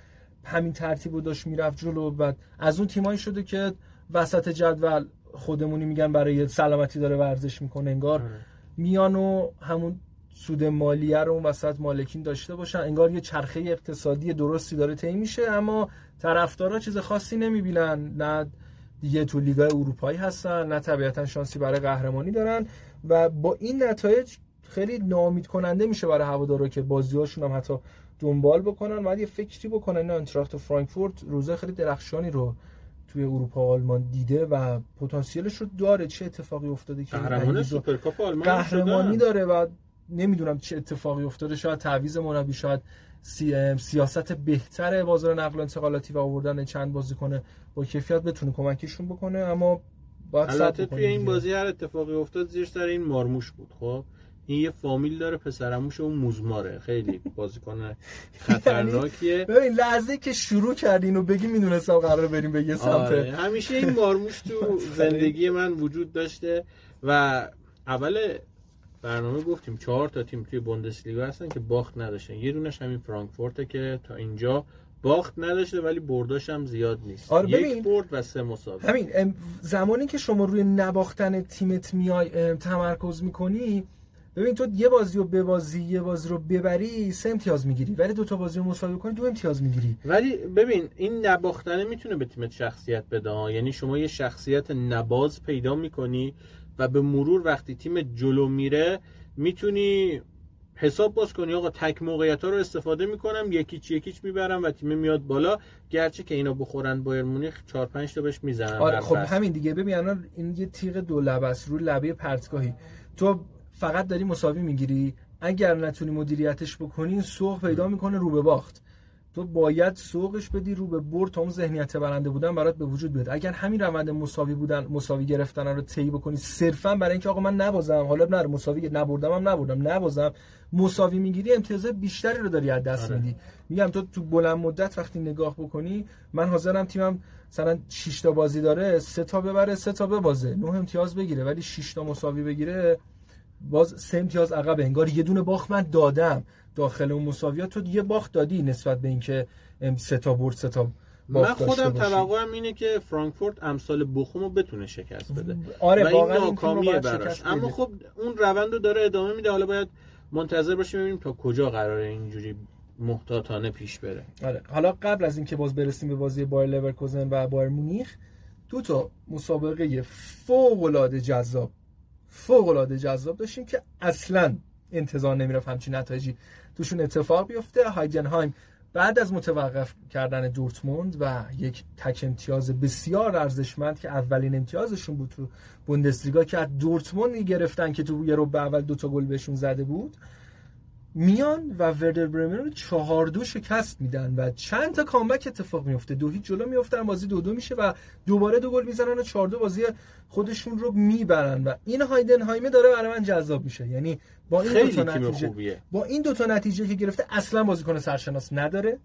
همین ترتیب رو داشت می‌رفت جلو. و از اون تیمایی شده که وسط جدول خودمونی میگن برای سلامتی داره ورزش می‌کنه انگار آره. میان و همون سود مالیه رو اون وسط مالکین داشته باشن. انگار یه چرخه اقتصادی درستی داره طی میشه اما طرفدارا چیز خاصی نمی‌بینن. نه دیگه تو لیگای اروپایی هستن نه طبیعتا شانسی برای قهرمانی دارن و با این نتایج خیلی ناامید کننده میشه برای هوادارا که بازیاشون هم حتی دنبال بکنن. بعد یه فکری بکنن این انتراخت فرانکفورت روزای خیلی درخشانی رو توی اروپا و آلمان دیده و پتانسیلش رو داره. چه اتفاقی افتاده که قهرمان سوپرکاپ آلمان قهرمانی داره و نمی‌دونم چه اتفاقی افتاده. شاید تعویض مربی شاید سیاست بهتر بازار نقل و انتقالاتی و آوردن چند گزینه با کیفیت بتونه کمکشون بکنه اما باید البته توی این بازی هر اتفاقی افتاد زیر سر این مارموش بود خب؟ این یه فامیل داره پسرموش اون موزماره. خیلی بازیکن *laughs* خطرناکیه. ببین لحظه که شروع کردین و بگی می‌دونستم قرار بریم به یه سمت. آره. همیشه این مارموش تو *laughs* زندگی من وجود داشته و اول برنامه گفتیم چهار تا تیم توی بوندسلیگا هستن که باخت نداشتن. یه دونش همین فرانکفورت که تا اینجا باخت نداشته ولی برداش هم زیاد نیست. آره یک برد و سه مساوی. همین زمانی که شما روی نباختن تیمت میای تمرکز می‌کنی ببین تو یه بازی رو ببازی یه بازی رو ببری سه امتیاز می‌گیری. ولی دو تا بازی رو مساوی کنی دو امتیاز می‌گیری. ولی ببین این نباختنه می‌تونه به تیمت شخصیت بده یعنی شما یه شخصیت نباز پیدا می‌کنی و به مرور وقتی تیم جلو میره می‌تونی حساب باز کنی آقا تک موقعیت ها رو استفاده می‌کنم یکیچ یکیچ می‌برم و تیم میاد بالا. گرچه که اینا بخورن بایر مونیخ 4 5 تا بهش می‌زنن آره خب همین دیگه. ببین این یه تیغ دو لبه است رو لبه پرتگاهی. تو فقط داری مساوی می‌گیری. اگر نتونی مدیریتش بکنی سوق پیدا می‌کنه رو به باخت. تو باید سوقش بدی رو به برد تا اون ذهنیت برنده بودن برات به وجود بیاد. اگر همین روند مساوی بودن مساوی گرفتن رو طی بکنی صرفا برای اینکه آقا من نبازم حالا نه مساوی نبردم هم نبردم نبازم مساوی می‌گیری امتیاز بیشتری رو داری از دست آره. میدی. میگم تو تو بلند مدت وقتی نگاه بکنی من حاضرم تیمم مثلا 6 تا بازی داره سه تا ببره سه تا ببازه. نه امتیاز بگیره ولی 6 تا مساوی بگیره باز سه امتیاز عقب انگار یه دونه باخت من دادم. داخل اون مساویات تو یه باخت دادی نسبت به اینکه سه تا برد سه تا من خودم توقعم اینه که فرانکفورت امسال بخومو بتونه شکست بده. آره و این ناکامیه براش. اما خب اون روند رو داره ادامه میده. حالا باید منتظر باشیم ببینیم تا کجا قراره اینجوری محتاطانه پیش بره. آره. حالا قبل از اینکه باز برسیم به بازی بایر لورکوزن و بایر مونیخ دو تا مسابقه فوق العاده جذاب فوق العاده جذاب داشتیم که اصلا انتظار نمی‌رفت همچین نتایجی توشون اتفاق بیفته. هایدنهایم بعد از متوقف کردن دورتموند و یک تک امتیاز بسیار ارزشمند که اولین امتیازشون بود تو بوندسلیگا که از دورتموند گرفتن که تو یه رو اول دو تا گل بهشون زده بود. میان و وردر برمن رو چهار دو شکست میدن و چند تا کامبک اتفاق میفته دو هیچ جلو میفتن بازی دو دو میشه و دوباره دو گل می‌زنن و چهار دو بازی خودشون رو می‌برن و این هایدن هایمه داره برای من جذاب میشه. یعنی با این دو تا نتیجه با این دو تا نتیجه که گرفته اصلا بازیکن سرشناس نداره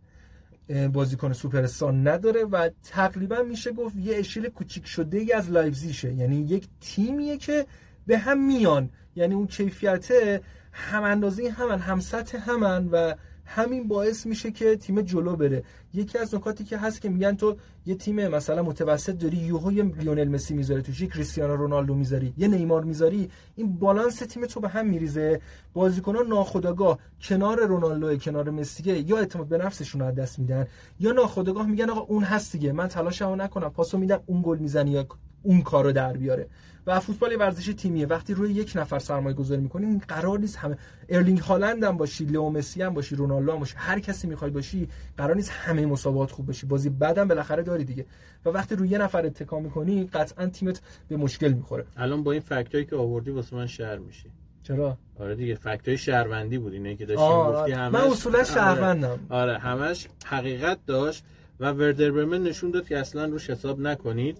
بازیکن سوپر نداره و تقریبا میشه گفت یه اشیل کوچیک شده ای از لایپزیشه یعنی یک تیمیه که به هم میان. یعنی اون کیفیته هم اندازه همن هم سطح همن و همین باعث میشه که تیم جلو بره. یکی از نکاتی که هست که میگن تو یه تیم مثلا متوسط داری یوهو یه لیونل مسی می‌ذاری توش یه کریستیانو رونالدو می‌ذاری یه نیمار می‌ذاری این بالانس تیم تو به هم میریزه. بازیکنان ناخداگاه کنار رونالدو کنار مسی یا اعتماد به نفسشون از دست میدن یا ناخداگاه میگن آقا اون هست دیگه من تلاشمو نکنم پاسو میدم اون گل می‌زنی یا اون کارو در بیاره. و فوتبال ورزشی تیمیه. وقتی روی یک نفر سرمایه گذاری می‌کنی قرار نیست همه ارلینگ هالند هم باشی لئو مسی هم باشی رونالدو هم باشی هر کسی می‌خوای باشی قرار نیست همه مسابقات خوب باشی. بازی بعدم بالاخره داری دیگه. و وقتی روی یه نفر اتکا می‌کنی قطعا تیمت به مشکل می‌خوره. الان با این فکتایی که آوردی واسه من شهر میشی. چرا؟ آره دیگه فکتای شهروندی بود. اینه که داشتیم گفتی همش من اصولا شهروندم. آره. آره همش حقیقت داشت و وردر برمن نشون داد که اصلا روش حساب نکنید.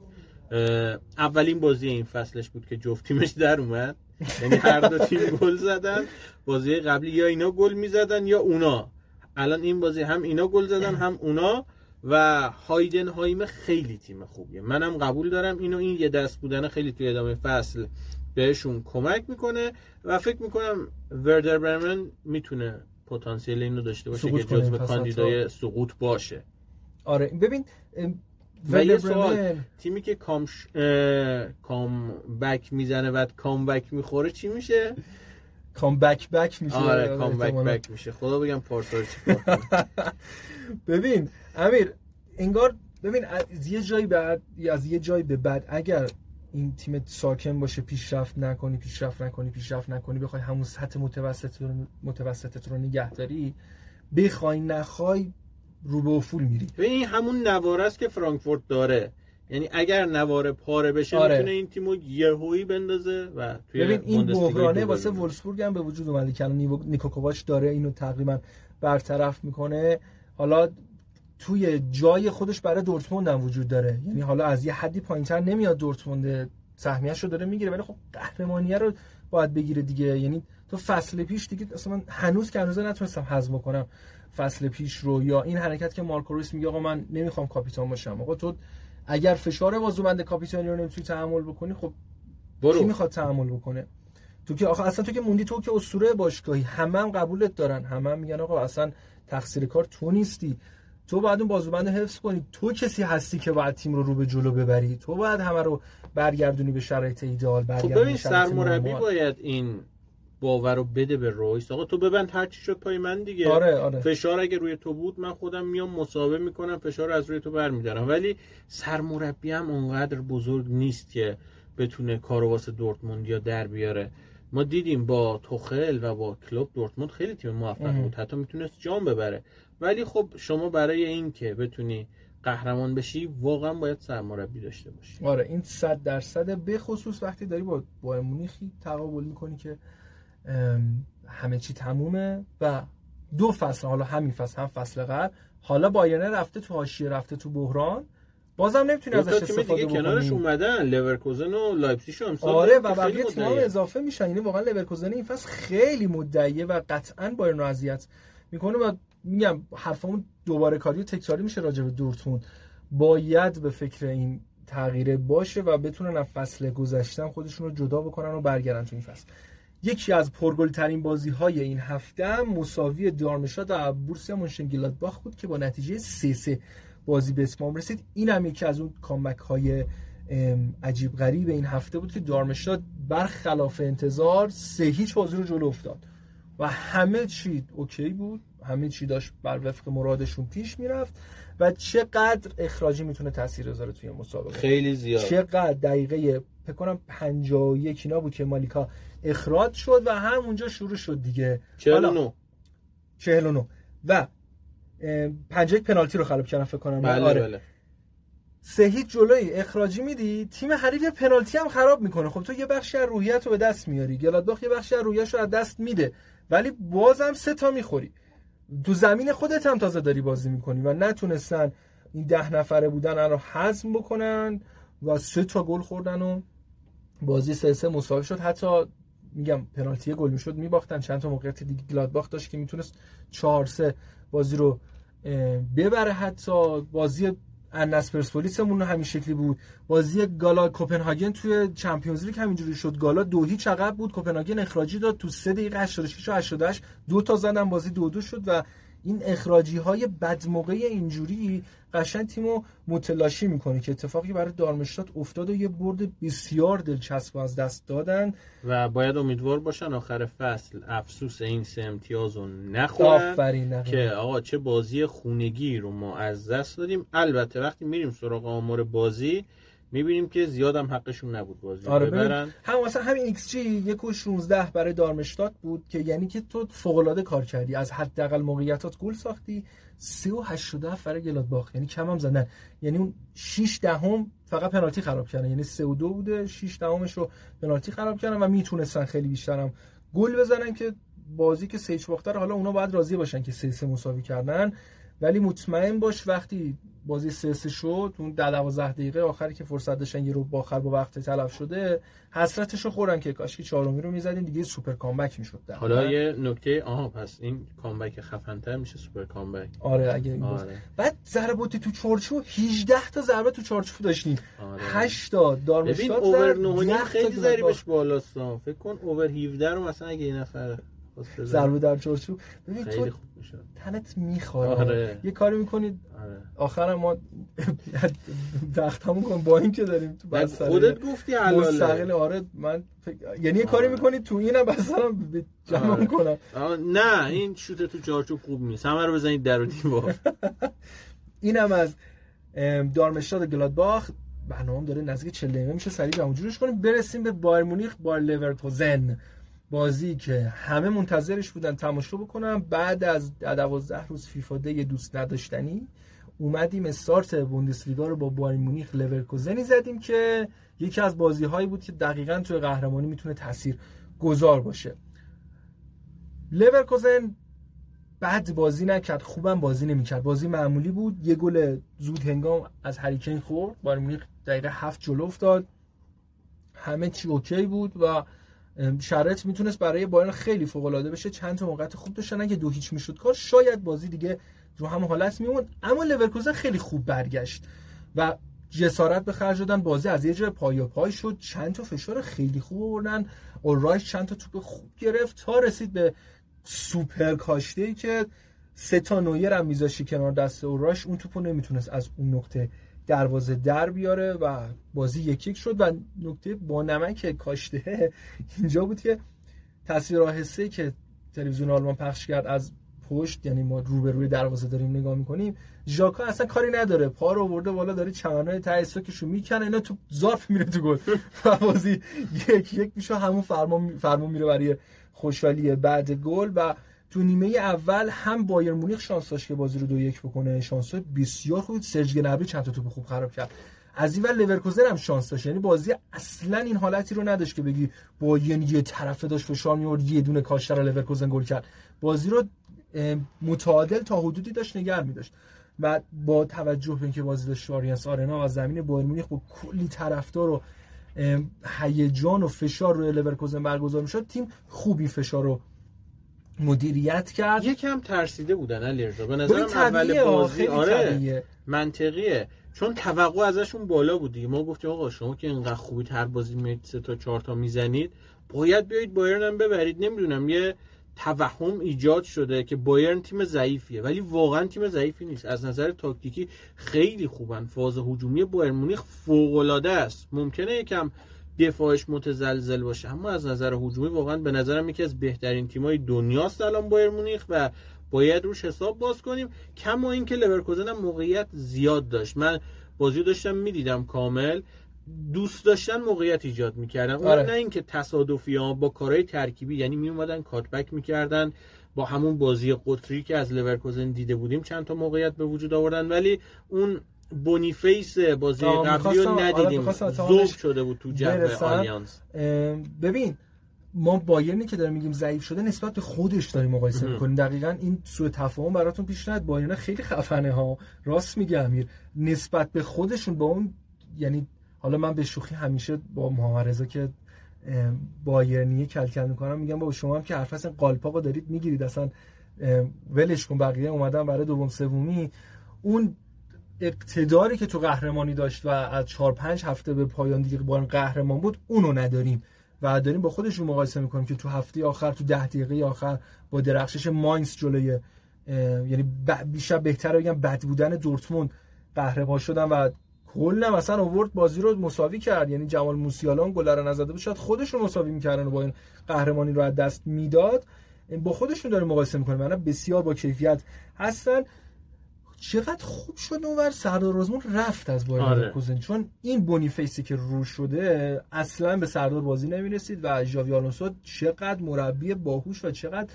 اولین بازی این فصلش بود که جفت تیمش در اومد. یعنی هر دو تیم گل زدن. بازی قبلی یا اینا گل می‌زدن یا اونا. الان این بازی هم اینا گل زدن هم اونا. و هایدن هایم خیلی تیم خوبیه. منم قبول دارم اینو. این یه دست بودن خیلی توی ادامه فصل بهشون کمک می‌کنه. و فکر می‌کنم وردر برمن می‌تونه پتانسیل اینو داشته باشه که جزو کاندیدای سقوط باشه. آره. ببین و یه سوال تیمی که کام ش... comeback می‌زنه و comeback می‌خوره چی میشه؟ comeback back میشه. آره comeback back میشه. خدا بگم پارسال چی *laughs* ببین امیر انگار ببین از یه جایی بعد از یه جایی به بعد اگر این تیم ساکن باشه پیشرفت نکنی پیشرفت نکنی پیشرفت نکنی بخوای همون سطح متوسط رو متوسطت رو نگهداری بخوای نخوای رو به افول میری. این همون نواره است که فرانکفورت داره. یعنی اگر نواره پاره بشه آره. می‌تونه این تیمو یهویی بندازه و توی ببین این بحرانه واسه وولسبورگ هم به وجود اومده که نیکو کوواچ داره اینو تقریبا برطرف می‌کنه. حالا توی جای خودش برای دورتموند هم وجود داره. یعنی حالا از یه حدی پایینتر نمیاد دورتموند. سهمیه‌اش رو داره می‌گیره ولی خب قهرمانیه رو باید بگیره دیگه. یعنی تو فصل پیش دیگه اصلا هنوز که هنوز نتونستم هضم کنم فصل پیش رو یا این حرکت که مارکو رویس میگه آقا من نمی‌خوام کاپیتان باشم. آقا تو اگر فشار بازوبند کاپیتانی رو نمی‌تونی تحمل بکنی خب برو. کی می‌خواد تحمل بکنه؟ تو که آخه اصلا تو که موندی تو که اسطوره باشگاهی. همه هم قبولت دارن. همه هم میگن آقا اصلا تقصیر کار تو نیستی. تو باید اون بازوبند حفظ کنی. تو کسی هستی که باید تیم رو رو به جلو ببری. تو باید همه رو برگردونی به شرایط ایدئال خب برگردونی خب ببین سرمربی باید این باور رو بده به رویس آقا تو ببند هر چی شد پای من دیگه. آره آره. فشار اگه روی تو بود من خودم میام مسابقه می‌کنم فشار از روی تو برمیدارم. ولی سرمربی هم اونقدر بزرگ نیست که بتونه کارو واسه دورتموند یا در بیاره. ما دیدیم با توخل و با کلوب دورتموند خیلی تیم موفق بود. حتی می‌تونست جام ببره. ولی خب شما برای این که بتونی قهرمان بشی واقعا باید سرمربی داشته باشی. آره این صد درصد به خصوص وقتی داری با بایرن مونیخی تقابل می‌کنی که همه چی تمومه و دو فصل حالا همین فصل هم فصل قبل حالا بایرن رفته تو حاشیه رفته تو بحران. بازم نمی‌تونی ازش استفاده دیگه کنارش اومدن لورکوزن و لایپزیگ هم آره و بقیه تیم‌ها اضافه میشن. یعنی واقعا لورکوزن این فصل خیلی مدعیه و قطعا بایرن رو اذیت می‌کنه و میگم حرفمون دوباره کاری و تکراری میشه راجع به دورتموند. باید به فکر این تغییره باشه و بتونن از فصل گذشتن خودشون رو جدا بکنن و برگردن تو این فصل. یکی از پرگل ترین بازی های این هفته مساوی دارمشاد و بورسیا مونشنگلادباخ بود که با نتیجه 3 3 بازی به اتمام رسید. این هم یکی از اون کامبک های عجیب غریب این هفته بود که دارمشتاد برخلاف انتظار سه هیچ بازی رو جلو افتاد. و همه چی اوکی بود. همه چی داشت بر وفق مرادشون پیش می‌رفت و چقدر اخراجی می‌تونه تاثیر بذاره توی مسابقه. خیلی زیاد. چقدر دقیقه فکر کنم 51 اینا بود که مالیکا اخراج شد و همونجا شروع شد دیگه. 49 49 و پنجه پنالتی رو خراب کردن فکر کنم. بله آره. بله. سه هیچ جلوی اخراجی میدی؟ تیم حریف پنالتی هم خراب می‌کنه. خب تو یه بخشی از روحیت رو به دست میاری. گلادباخ یه بخشی از روحیش رو از دست میده. ولی بازم سه تا می‌خوری. تو زمین خودت هم تازه داری بازی می‌کنی و نتونستن این ده نفره بودن رو حزم بکنن و سه تا گل خوردن و بازی سه سه مساوی شد. حتی میگم پنالتی گل می‌شد میباختن. چند تا موقعیت دیگه گلادباخ داشت که می‌تونست 4 3 بازی رو ببره. حتی بازی انس پرسپولیسمون همین شکلی بود. بازی گالا کوپنهاگن توی چمپیونز لیگ همینجوری شد. گالا دو هیچ عقب بود. کوپنهاگن اخراجی داد. تو 3 دقیقه 86 و 88 دو تا زدن بازی دو دو شد و این اخراجی های بدموقع اینجوری قشنگ تیمو متلاشی می‌کنه که اتفاقی برای دارمشتات افتاد و یه برد بسیار دلچسب از دست دادن. و باید امیدوار باشن آخر فصل افسوس این سه امتیاز رو نخورن. که آقا چه بازی خونگی رو ما از دست دادیم. البته وقتی میریم سراغ آمار بازی می‌بینیم که زیاد هم حقشون نبود بازی آره ببرن. هم مثلا همین ایکس جی یک و 16 برای دارمشتات بود که یعنی که تو فوق العاده کار کردی. از حداقل موقعیتات گل ساختی 3 و 87 برای گلادباخ. یعنی کم هم زدن. یعنی اون 6 دهم فقط پنالتی خراب کردن. یعنی 3 و 2 بوده 6 دهمش رو پنالتی خراب کردن و می‌تونستن خیلی بیشتر هم گل بزنن که بازی که سه باختر حالا اونا باید راضی باشن که 3 3 مساوی کردن. ولی مطمئن باش وقتی بازی سه شد اون 12 دقیقه آخری که فرصت داشتن یه رو بالاخره با وقت تلف شده حسرتش رو خوردن که کاش که چهارمی رو می‌زدیم دیگه super comeback می‌شد حالا یه نکته آها پس این comeback خفن‌تر میشه super comeback. آره اگه آره. بعد ضرباتی تو چارچوب 18 تا ضربه تو چارچوب داشتیم. آره. 8 تا دارمشتات ببین over 9 خیلی ضریبش بالاست فکر کن over 17 رو مثلا اگه این نفر ضربه در چارچوب. ببین تو تنت می‌خوره. آره. یه کاری می‌کنید آره. آخر ما *laughs* دختمون کن با این که داریم تو بس خودت گفتی حلاله مستقل آره من یعنی یه کاری می‌کنید تو اینم مثلا جمع آره. کنم نه این شوت تو چارچوب خوب نیست. همه رو بزنید در و دیوار. *laughs* اینم از دارمشتاد گلادباخ. برنامه داره نزدیک 40 دقیقه میشه. سریع جمع جورش کنیم. برسیم به بایر مونیخ با لورکوزن. بازی که همه منتظرش بودن تماشا بکنم. بعد از 12 روز فیفا دی دوست نداشتنی اومدیم استارت بوندسلیگا رو با بایرن مونیخ لورکوزنی زدیم که یکی از بازی هایی بود که دقیقا توی قهرمانی می‌تونه تاثیر گذار باشه. لورکوزن بد بازی نکرد خوبم بازی نمی‌کرد. بازی معمولی بود یه گل زود هنگام از هری کین خورد. بایرن مونیخ دقیقه هفت جلو افتاد. همه چی اوکی بود و شرایط می‌تونست برای بایرن خیلی فوق العاده بشه. چند تا موقعیت خوب داشتن اگه دو هیچ می‌شد کار شاید بازی دیگه رو هم حالت میمون اما لورکوزن خیلی خوب برگشت و جسارت به خرج دادن. بازی از یه جای پای پای شد. چند تا فشار خیلی خوب آوردن. اورایش چند تا توپ خوب گرفت تا رسید به سوپر کاشته ای که سه تا نویر هم میذاشی کنار دست اورایش اون توپو نمی‌تونست از اون نقطه دروازه در بیاره و بازی یک یک شد و نکته با نمک کاشته اینجا بود که تصویر آهسته که تلویزیون آلمان پخش کرد از پشت یعنی ما روبروی دروازه داریم نگاه می‌کنیم ژاکا اصلا کاری نداره. پا رو آورده بالا داره چمنای ته رو می‌کنه اینا تو زارف میره تو گل. *laughs* و بازی یک یک میشه همون فرما فرما میره برای خوشحالی بعد گل و تو نیمه اول هم بایر مونیخ شانس داشت که بازی رو دو یک بکنه. شانس بسیار خوب سرج گنبری چند تا توپ خوب خراب کرد. از این ور لورکوزن هم شانس داشت. یعنی بازی اصلا این حالتی رو نداشت که بگی با یه طرفه داشت فشار میورد یه دونه کاشتر لورکوزن گل کرد. بازی رو متعادل تا حدودی داشت نگر میداشت. و با توجه به اینکه بازی داشت آلیانز آرنا و زمین بایرن مونیخ با کلی طرفدار و هیجان و فشار روی لورکوزن برگزار می‌شد تیم خوبی فشار رو مدیریت کرد. یکم ترسیده بودن علی به نظرم اول بازی آره منطقیه. چون توقع ازشون بالا بود ما گفتیم آقا شما که اینقدر خوبی تر بازی میید سه تا چهار تا می‌زنید باید بیایید بایرن هم ببرید. نمی‌دونم یه توهم ایجاد شده که بایرن تیم ضعیفیه ولی واقعا تیم ضعیفی نیست. از نظر تاکتیکی خیلی خوبن. فاز هجومی بایرن مونیخ فوق العاده است. ممکنه یکم دفاعش متزلزل باشه. اما از نظر هجومی واقعا به نظرم یکی از بهترین تیمای دنیاست الان بایر مونیخ و باید روش حساب باز کنیم. کما اینکه لورکوزن هم موقعیت زیاد داشت. من بازی داشتم می‌دیدم کامل. دوست داشتن موقعیت ایجاد می‌کردن. آره. نه اینکه تصادفی ها با کارهای ترکیبی یعنی می اومدن cutback می‌کردن با همون بازی قطری که از لورکوزن دیده بودیم چند تا موقعیت به وجود آوردن. ولی اون بونیفیس بازی قبلی رو آره، ندیدیم. آره شده بود تو جو آلیانز ببین ما بایرنی که داریم میگیم ضعیف شده نسبت به خودش داریم مقایسه می‌کنیم. دقیقا این سوء تفاهم براتون پیش نیاد. بایرن خیلی خفنه ها. راست میگه امیر. نسبت به خودشون با اون یعنی حالا من به شوخی همیشه با محمد که بایرنیه کلکل می‌کنم میگم با شما هم که حرف اصلا قالپاقو دارید می‌گیرید. اصلا ولش کن بقیه اومدن برای دوم سومی. اون اقتداری که تو قهرمانی داشت و از 4 5 هفته به پایان دیگه با قهرمان بود اونو نداریم. و داریم با خودشون مقایسه می‌کنیم که تو هفته آخر تو ده دقیقه آخر با درخشش ماینز جلوی یعنی بیشتر بهتر بگم بد بودن دورتموند قهرمان شدن و کل مثلا آورد بازی رو مساوی کرد. یعنی جمال موسیالا گل رو نزده بود. شاید خودش رو مساوی می‌کردن و با این قهرمانی رو از دست می‌داد. با خودشون داره مقایسه می‌کنه من بسیار با کیفیت هستن. چقدر خوب شد اونور سردار رزمون رفت از بایر آره. چون این بونیفیسی که رو شده اصلا به سردار بازی نمی‌رسید و ژاوی آلونسو چقدر مربی باهوش و چقدر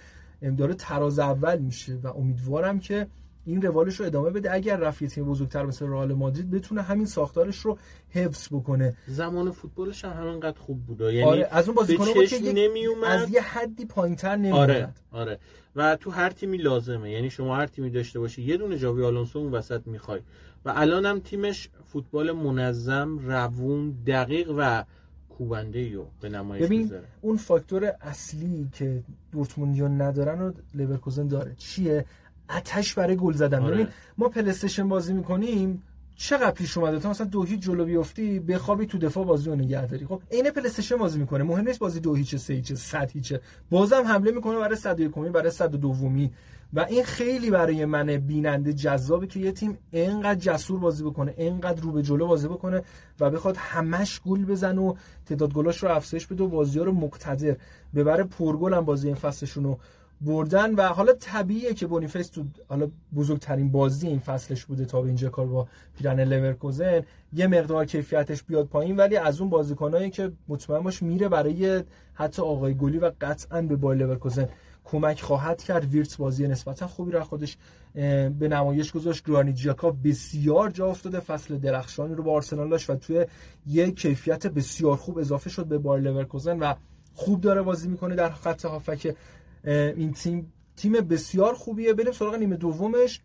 داره تراز اول میشه. و امیدوارم که این روالش رو ادامه بده. اگر رفت تیم بزرگتر مثل رئال مادرید بتونه همین ساختارش رو حفظ بکنه. زمان فوتبالش هم همینقدر خوب بود. یعنی آره از اون بازیکن بود که از یه حدی پایینتر نمیاد آره آره. و تو هر تیمی لازمه. یعنی شما هر تیمی داشته باشی یه دونه جاوی آلونسو اون وسط می‌خوای. و الان هم تیمش فوتبال منظم روون دقیق و کوبنده رو به نمایش ببین بزاره. اون فاکتور اصلی که دورتموندیا ندارن و لورکوزن داره چیه؟ آتش برای گل زدن. آره. ببین ما پلیستشن بازی می‌کنیم چقدر پیش اومده؟ تا مثلا دو هیچ جلو بیفتی بخوابی تو دفاع بازی رو نگه داری. خب عین پلیستشن بازی می‌کنه. مهم نیست بازی دو هیچ سه هیچ صد هیچ بازم حمله می‌کنه برای 101 برای 102 و این خیلی برای من بیننده جذابه که یه تیم اینقدر جسور بازی بکنه اینقدر رو به جلو بازی بکنه و بخواد همش گل بزنه و تعداد گلاش رو افزایش بده و بازی ها رو مقتدر. ببره پرگل هم بازی این فصلشون رو بردن و حالا طبیعیه که بونیفیس تو حالا بزرگترین بازی این فصلش بوده تا به اینجا کار بایرن لورکوزن. یه مقدار کیفیتش بیاد پایین ولی از اون بازیکنایی که مطمئن باش میره برای حتی آقای گلی و قطعا به بایر لورکوزن کمک خواهد کرد. ویرتس بازی نسبتا خوبی را خودش به نمایش گذاشت. گرانیت ژاکا بسیار جا افتاده فصل درخشانی رو با آرسنال داشت و توی یه کیفیت بسیار خوب اضافه شد به بار لورکوزن و خوب داره بازی می‌کنه در خط هافک این تیم تیم بسیار خوبیه. بریم سراغ نیمه دومش.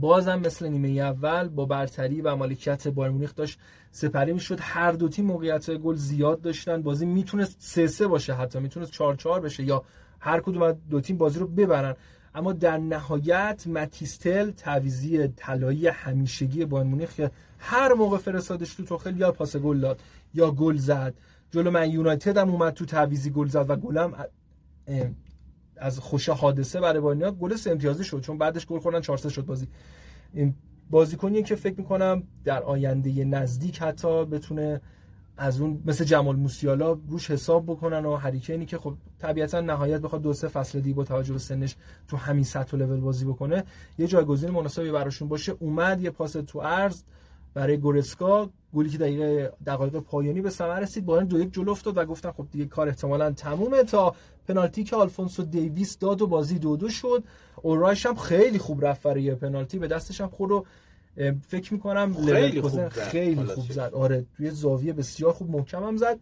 بازم مثل نیمه اول با برتری و مالکیت بایر مونیخ داشت سپری می‌شد. هر دو تیم موقعیت گل زیاد داشتن. بازی می‌تونست 3 3 باشه حتی. می‌تونست 4 4 بشه یا هر کدوم دو تیم بازی رو ببرن. اما در نهایت ماتیستل تعویزی طلایی همیشگی بایر مونیخ هر موقع فرستادش تو توخل یا پاس گل داد یا گل زد. جلو من یونایتد هم اومد تو تعویزی گل زد و گلم از خوش حادثه برای باینیا گل سه امتیازی شد چون بعدش گل خوردن 4 شد بازی. این بازیکنیه که فکر می‌کنم در آینده نزدیک حتی بتونه از اون مثل جمال موسیالا روش حساب بکنن و هریکینی که خب طبیعتا نهایت بخواد دو سه فصل دیگه با توجه به سنش تو همین سطح و لول بازی بکنه یه جایگزین مناسبی براشون باشه. اومد یه پاس تو عرض برای گورسکا گلی که دقیقه دقایق پایانی به ثمر رسید با این دو یک جلو افتاد و گفتن خب دیگه کار احتمالا تمومه تا پنالتی که آلفونسو دیویس داد و بازی دو دو شد. اورایش هم خیلی خوب رفت برای پنالتی به دستش هم خود رو فکر می‌کنم خیلی خوب خیلی خوب زد. آره توی زاویه بسیار خوب محکم هم زد.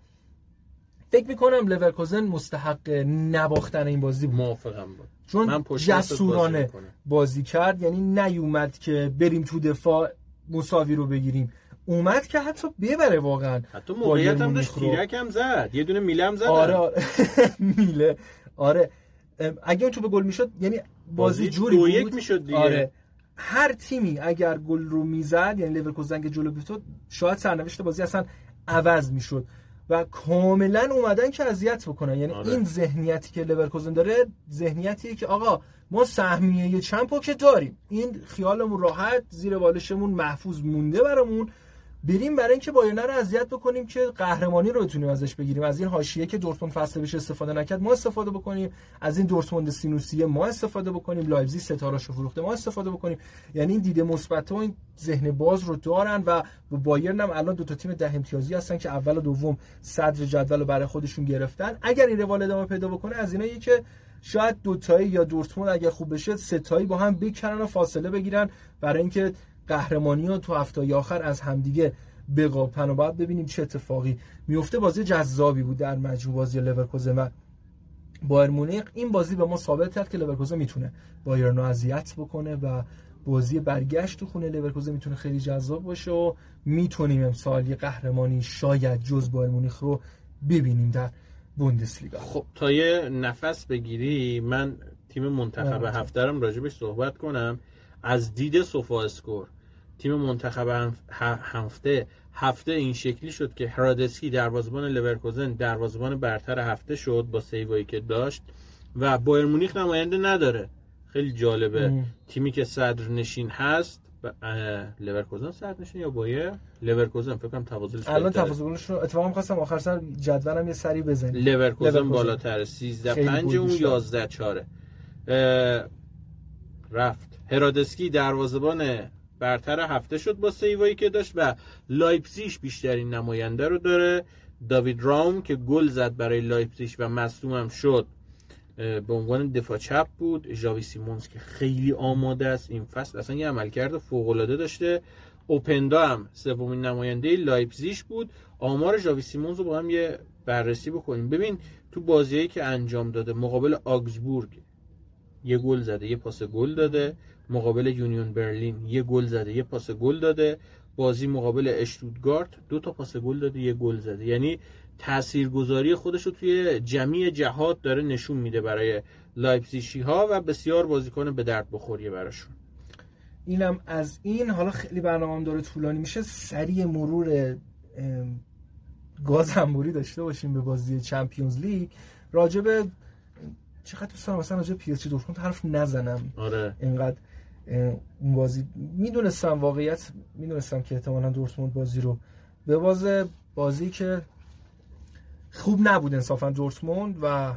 فکر می‌کنم لورکوزن مستحق نباختن این بازی بود. موافقم بود چون جسورانه بازی کرد یعنی نیومد که بریم تو دفاع مساوی رو بگیریم. اومد که حتی ببره واقعا حتی موقعیت هم داشت تیرک هم زد. یه دونه میله هم زد. آره, آره. *laughs* میله. آره. اگه اون توپ گل می‌شد یعنی بازی, جوری بود یک می‌شد دیگه. آره. هر تیمی اگر گل رو می‌زد یعنی لیورکوزن که جلو بیفتاد شاید سرنوشت بازی اصلا عوض می‌شد و کاملا اومدن که اذیت بکنن. یعنی آره. این ذهنیتی که لورکوزن داره ذهنیتیه که آقا ما سهمیه چمپو که داریم. این خیالمون راحت زیر بالشمون محفوظ مونده برامون. بریم برای اینکه بایرن رو اذیت بکنیم که قهرمانی رو بتونیم ازش بگیریم. از این حاشیه که دورتموند وصل بشه استفاده نکرد ما استفاده بکنیم. از این دورتموند سینوسیه ما استفاده بکنیم. لایپزیگ ستاره‌شو فروخته ما استفاده بکنیم. یعنی این دیده مثبت و این ذهن باز رو دارن و با بایرن هم الان دو تا تیم ده امتیازی هستن که اول و دوم صدر جدول رو برای خودشون گرفتن. اگر این روال ادامه پیدا بکنه از اینایی که شاید دوتایی یا دورتموند اگر خوب بشه ستایی با هم بکنن و فاصله بگیرن. برای اینکه قهرمانی ها تو هفته آخر از همدیگه بقاپن و باید ببینیم چه اتفاقی میفته. بازی جذابی بود در مجموع بازی لورکوزن و بایر مونیخ. این بازی به ما ثابت کرد که لورکوزن می‌تونه بایرن رو اذیت بکنه و بازی برگشت تو خونه لورکوزن می‌تونه خیلی جذاب باشه و می‌تونیم امسال یه قهرمانی شاید جز بایر مونیخ رو ببینیم در بوندسلیگا. خب تا یه نفس بگیری من تیم منتخب هفته راجبش صحبت کنم. از دید سوفا اسکور. تیم منتخب هفته هفته این شکلی شد که هرادسکی دروازه‌بان لورکوزن دروازه‌بان برتر هفته شد با save‌ایی که داشت و بایر مونیخ نماینده نداره. خیلی جالبه. تیمی که صدر نشین هست لورکوزن صدر نشین یا بایر لورکوزن فکر کنم تفاضلش الان تفاضلش رو اتفاقا می‌خواستم آخر سر جدولم یه سری بزنیم. لورکوزن بالاتر 13 5 اون 11 4 رفت. هرادسکی دروازه‌بان برتر هفته شد با save‌ایی که داشت و لایپزیش بیشترین نماینده رو داره. داوید راوم که گل زد برای لایپزیش و مصدوم هم شد. به عنوان دفاع چپ بود. ژاوی سیمونز که خیلی آماده است. این فصل اصلا یه عملکرد فوق العاده داشته. اوپندا هم سومین نماینده لایپزیش بود. آمار ژاوی سیمونز رو با هم یه بررسی بکنیم. ببین تو بازیایی که انجام داده مقابل آگزبورگ یه گل زده یه پاس گل داده. مقابل یونیون برلین یه گل زده یه پاس گل داده. بازی مقابل اشتودگارت دو تا پاس گل داده یه گل زده. یعنی تاثیرگذاری خودش رو توی جمیع جهات داره نشون میده برای لایپزیشی ها و بسیار بازیکن به درد بخوریه براشون. اینم از این. حالا خیلی برنامه داره طولانی میشه. سریع مرور گازنبوری داشته باشیم به بازی چمپیونز لیگ. راجب چقدر دوست دارم مثلا راجع پی اس جی حرف نزنم. آره. اینقدر اون بازی می‌دونستم واقعیت می‌دونستم که احتمالا دورتموند بازی رو به بازه بازی که خوب نبود انصافا دورتموند و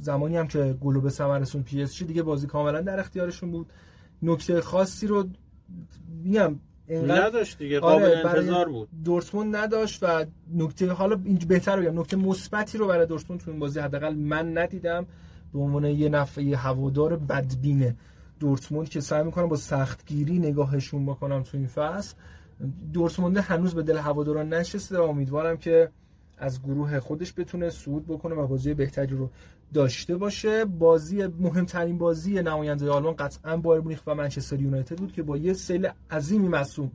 زمانی هم که گلو به ثمر رسون پی اس دیگه بازی کاملا در اختیارشون بود. نکته خاصی رو میگم نداشت دیگه قابل آره انتظار بود. دورتموند نداشت و نکته حالا بهتر بگم نکته مثبتی رو برای دورتموند تو این بازی حداقل من ندیدم به عنوان یه نفع هوادار بدبینه. دورتموند که سعی می‌کنم با سختگیری نگاهشون بکنم تو این فصل. دورتموند هنوز به دل هواداران نشسته و امیدوارم که از گروه خودش بتونه صعود بکنه و بازی بهتری رو داشته باشه. بازی مهمترین بازی نماینده آلمان قطعا بایر مونیخ و منچستر یونایتد بود که با یه سیل عظیمی مصوم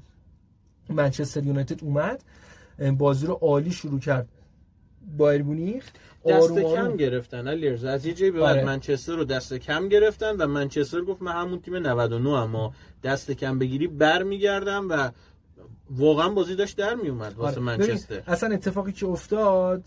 منچستر یونایتد اومد. بازی رو عالی شروع کرد. بایر مونیخ دست کم گرفتن علی از یه جایی به آره. منچستر رو دست کم گرفتن و منچستر گفت من همون تیم 99 اما دست کم بگیری برمیگردم و واقعا بازی داشت در میومد واسه آره. منچستر. اصلا اتفاقی که افتاد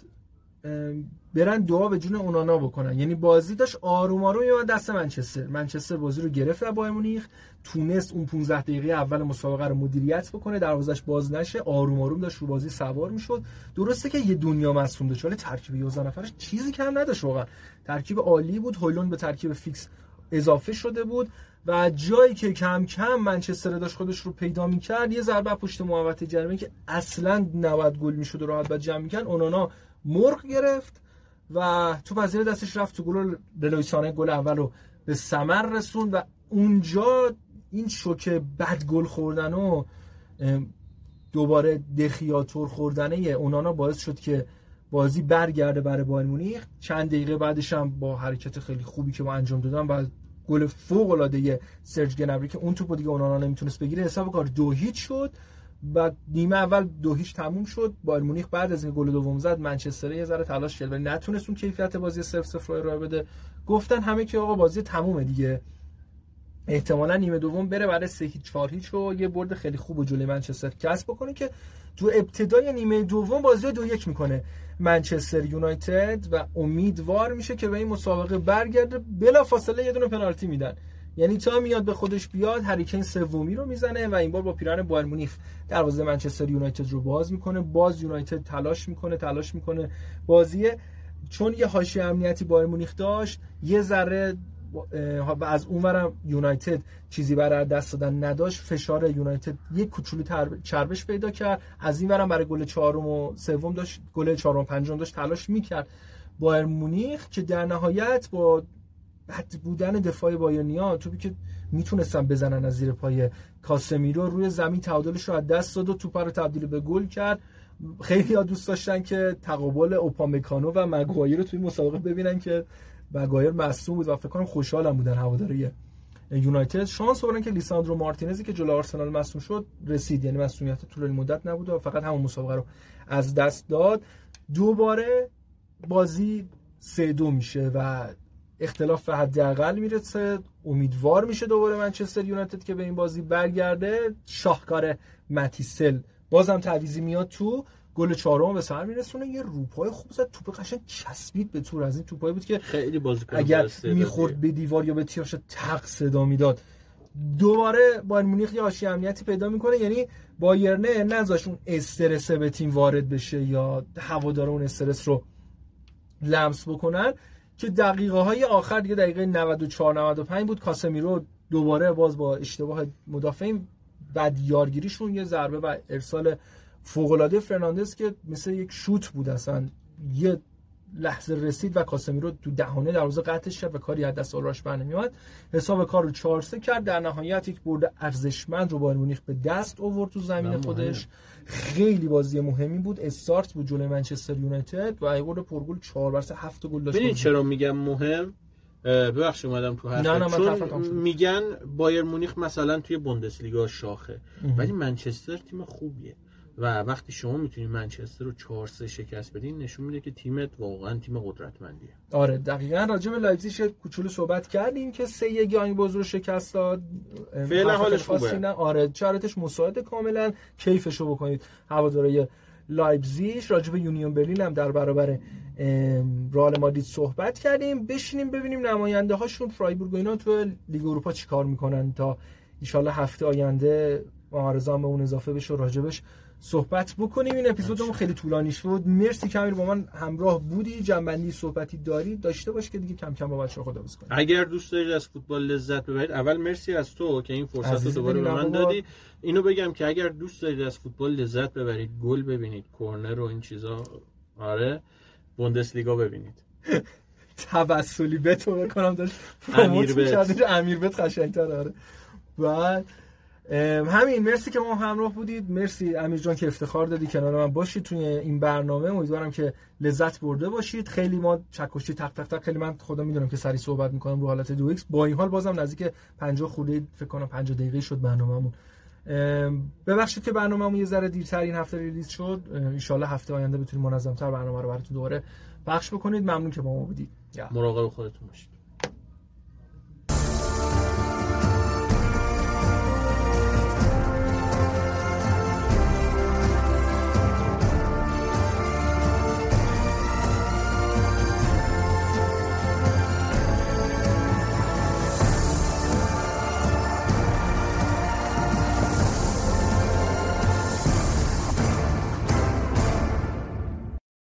برن دعا به جون اونانا بکنن. یعنی بازی داشت آروم آروم میومد دست منچستر. منچستر بازی رو گرفت در بایر مونیخ. تونست اون 15 دقیقه اول مسابقه رو مدیریت بکنه دروازش باز نشه آروم آروم داشت رو بازی سوار می‌شد. درسته که یه دنیا مصوم داشت ولی ترکیب 11 نفرش چیزی کم نداشت واقعا. ترکیب عالی بود هولون به ترکیب فیکس اضافه شده بود و جایی که کم کم منچستر داشت خودش رو پیدا می‌کرد یه ضربه پشت محوطه جریمه که اصلا 90 گل می‌شد و راحت بعد جمع می‌کرد اونانا مرغ گرفت و تو پذیر دستش رفت تو گل. رلویسانه گل اول رو به ثمر رسوند و اونجا این شوکه بد گل خوردن و دوباره دخیاتور خوردنه اونانا باعث شد که بازی برگرده برای بایر مونیخ. چند دقیقه بعدش هم با حرکت خیلی خوبی که با انجام دادن و گل فوق العاده سرج گنبری که اون توپو دیگه اونانا نمی‌تونست بگیره حساب کار دو هیچ شد. و نیمه اول دو هیچ تموم شد. بایر مونیخ بعد از این گل دوم زد منچستر یه ذره تلاش کرد ولی نتونست اون کیفیت بازی 0 0 رو بده. گفتن همه که آقا بازی تمومه دیگه. احتمالا نیمه دوم بره برای 3 هیچ 4 هیچ و یه برد خیلی خوب و جلوی منچستر کسب بکنه که تو ابتدای نیمه دوم بازی دو یک می‌کنه منچستر یونایتد و امیدوار میشه که به این مسابقه برگرده بلا فاصله یه دونه پنالتی میدن. یعنی تا میاد به خودش بیاد هریکین سومی رو می‌زنه و این بار با پیران بایر مونیخ دروازه منچستر یونایتد رو باز می‌کنه. باز یونایتد تلاش می‌کنه تلاش می‌کنه بازیه چون یه حاشیه امنیتی بایر مونیخ داشت یه ذره و از اونورم یونایتد چیزی برای دست دادن نداشت فشار یونایتد یک کوچولو چربش پیدا کرد. از این ورم برای گل چهارم و سوم داشت گل چهارم پنجم داشت تلاش می‌کرد. بایر مونیخ که در نهایت با بد بودن دفاع بایرنیا توپی که می‌تونستن بزنن از زیر پای کاسمیرو روی زمین تعادلش رو از دست داد و توپ رو تبدیل به گل کرد. خیلی ها دوست داشتن که تقابل اوپامکانو و مگوایر رو توی مسابقه ببینن که مگوایر مصدوم بود و فکر کنم خوشحالم بودن هواداری یونایتد. شانس آوردن که لیساندرو مارتینزی که جلو آرسنال مصدوم شد رسید. یعنی مصدومیت طولانی مدت نبود و فقط همون مسابقه رو از دست داد. دوباره بازی سه دو میشه و اختلاف به حداقل می‌رسه. امیدوار میشه دوباره منچستر یونایتد که به این بازی برگرده. شاهکار متیسل بازم تعویزی میاد تو گل چهارم به سر میرسونه. یه روپای خوب زد. توپ قشنگ چسبید به تور. از این توپایی بود که خیلی بازیکن اگر می‌خورد به دیوار یا به تیرش تق صدا می‌داد. دوباره بایر مونیخ یه آشی امنیتی پیدا می‌کنه. یعنی بایرنه نذاش اون استرس به تیم وارد بشه یا هوادار اون استرس رو لمس بکنن. که دقیقه های آخر دیگه دقیقه 94 95 بود. کاسمیرو دوباره باز با اشتباه مدافعین بعد یارگیریشون یه ضربه و ارسال فوق العاده فرناندز که مثل یک شوت بود اصلا. یه لحظه رسید و کاسمیرو تو دهانه دروازه قطعش کرد و کاری از دست آراش بر نمیاد حساب کار رو 4 کرد. در نهایت یک برد ارزشمند رو بایر مونیخ به دست آورد تو زمین خودش. خیلی بازی مهمی بود. استارت بود جلوی منچستر یونایتد و ای برد پرگل 4 بر 7 گل داشت. ببین چرا میگم مهم؟ ببخشید اومدم تو حرف نه نه چون میگن بایر مونیخ مثلا توی بوندسلیگا شاخه. ولی منچستر تیم خوبیه. و وقتی شما می‌تونید منچستر رو 4 3 شکست بدین نشون میده که تیمت واقعا تیم قدرتمندیه. آره دقیقا راجع به لایپزیگ کوچولو صحبت کردیم که سه یک یانگ بویز رو شکست داد. فعلا حالش خوبه. نه. آره شرایطش مساعد کاملا. کیفشو بکنید هوادارهای لایپزیگ. راجع به یونیون برلین هم در برابر رئال مادرید صحبت کردیم. بشینیم ببینیم نماینده هاشون فرایبورگ و اینا تو لیگ اروپا چیکار می‌کنن تا ان‌شاءالله هفته آینده معارضه به اون اضافه بشه راجبش صحبت بکنیم. این اپیزودمون خیلی طولانی شد. مرسی کامل با من همراه بودی. جمع‌بندی صحبتی داری. داشته باش که دیگه کم کم با بچه‌ها خداحافظ کنیم. اگر دوست دارید از فوتبال لذت ببرید اول مرسی از تو که این فرصت رو دوباره به من دادی. اینو بگم که اگر دوست دارید از فوتبال لذت ببرید گل ببینید کورنر و این چیزا آره بوندسلیگا ببینید. *laughs* توسلی به تو بکنم داشت امیر بیت امیر بیت قشنگ‌تر آره. بعد همین مرسی که ما همراه بودید. مرسی امیر جان که افتخار دادی کنار من باشید توی این برنامه. امیدوارم که لذت برده باشید. خیلی ما چکشی تق تق تق. خیلی من خدا می‌دونم که سری صحبت می‌کنم رو حالت دو ایکس. با این حال بازم نزدیک 50 خورده فکر کنم 50 دقیقه شد برنامه‌مون. ببخشید که برنامه‌مون یه ذره دیرتر این هفته release شد. ان‌شاءالله هفته آینده بتونیم منظم‌تر برنامه رو براتون دوباره پخش بکنید. ممنون که با ما بودید. مراقب خودتون باشید.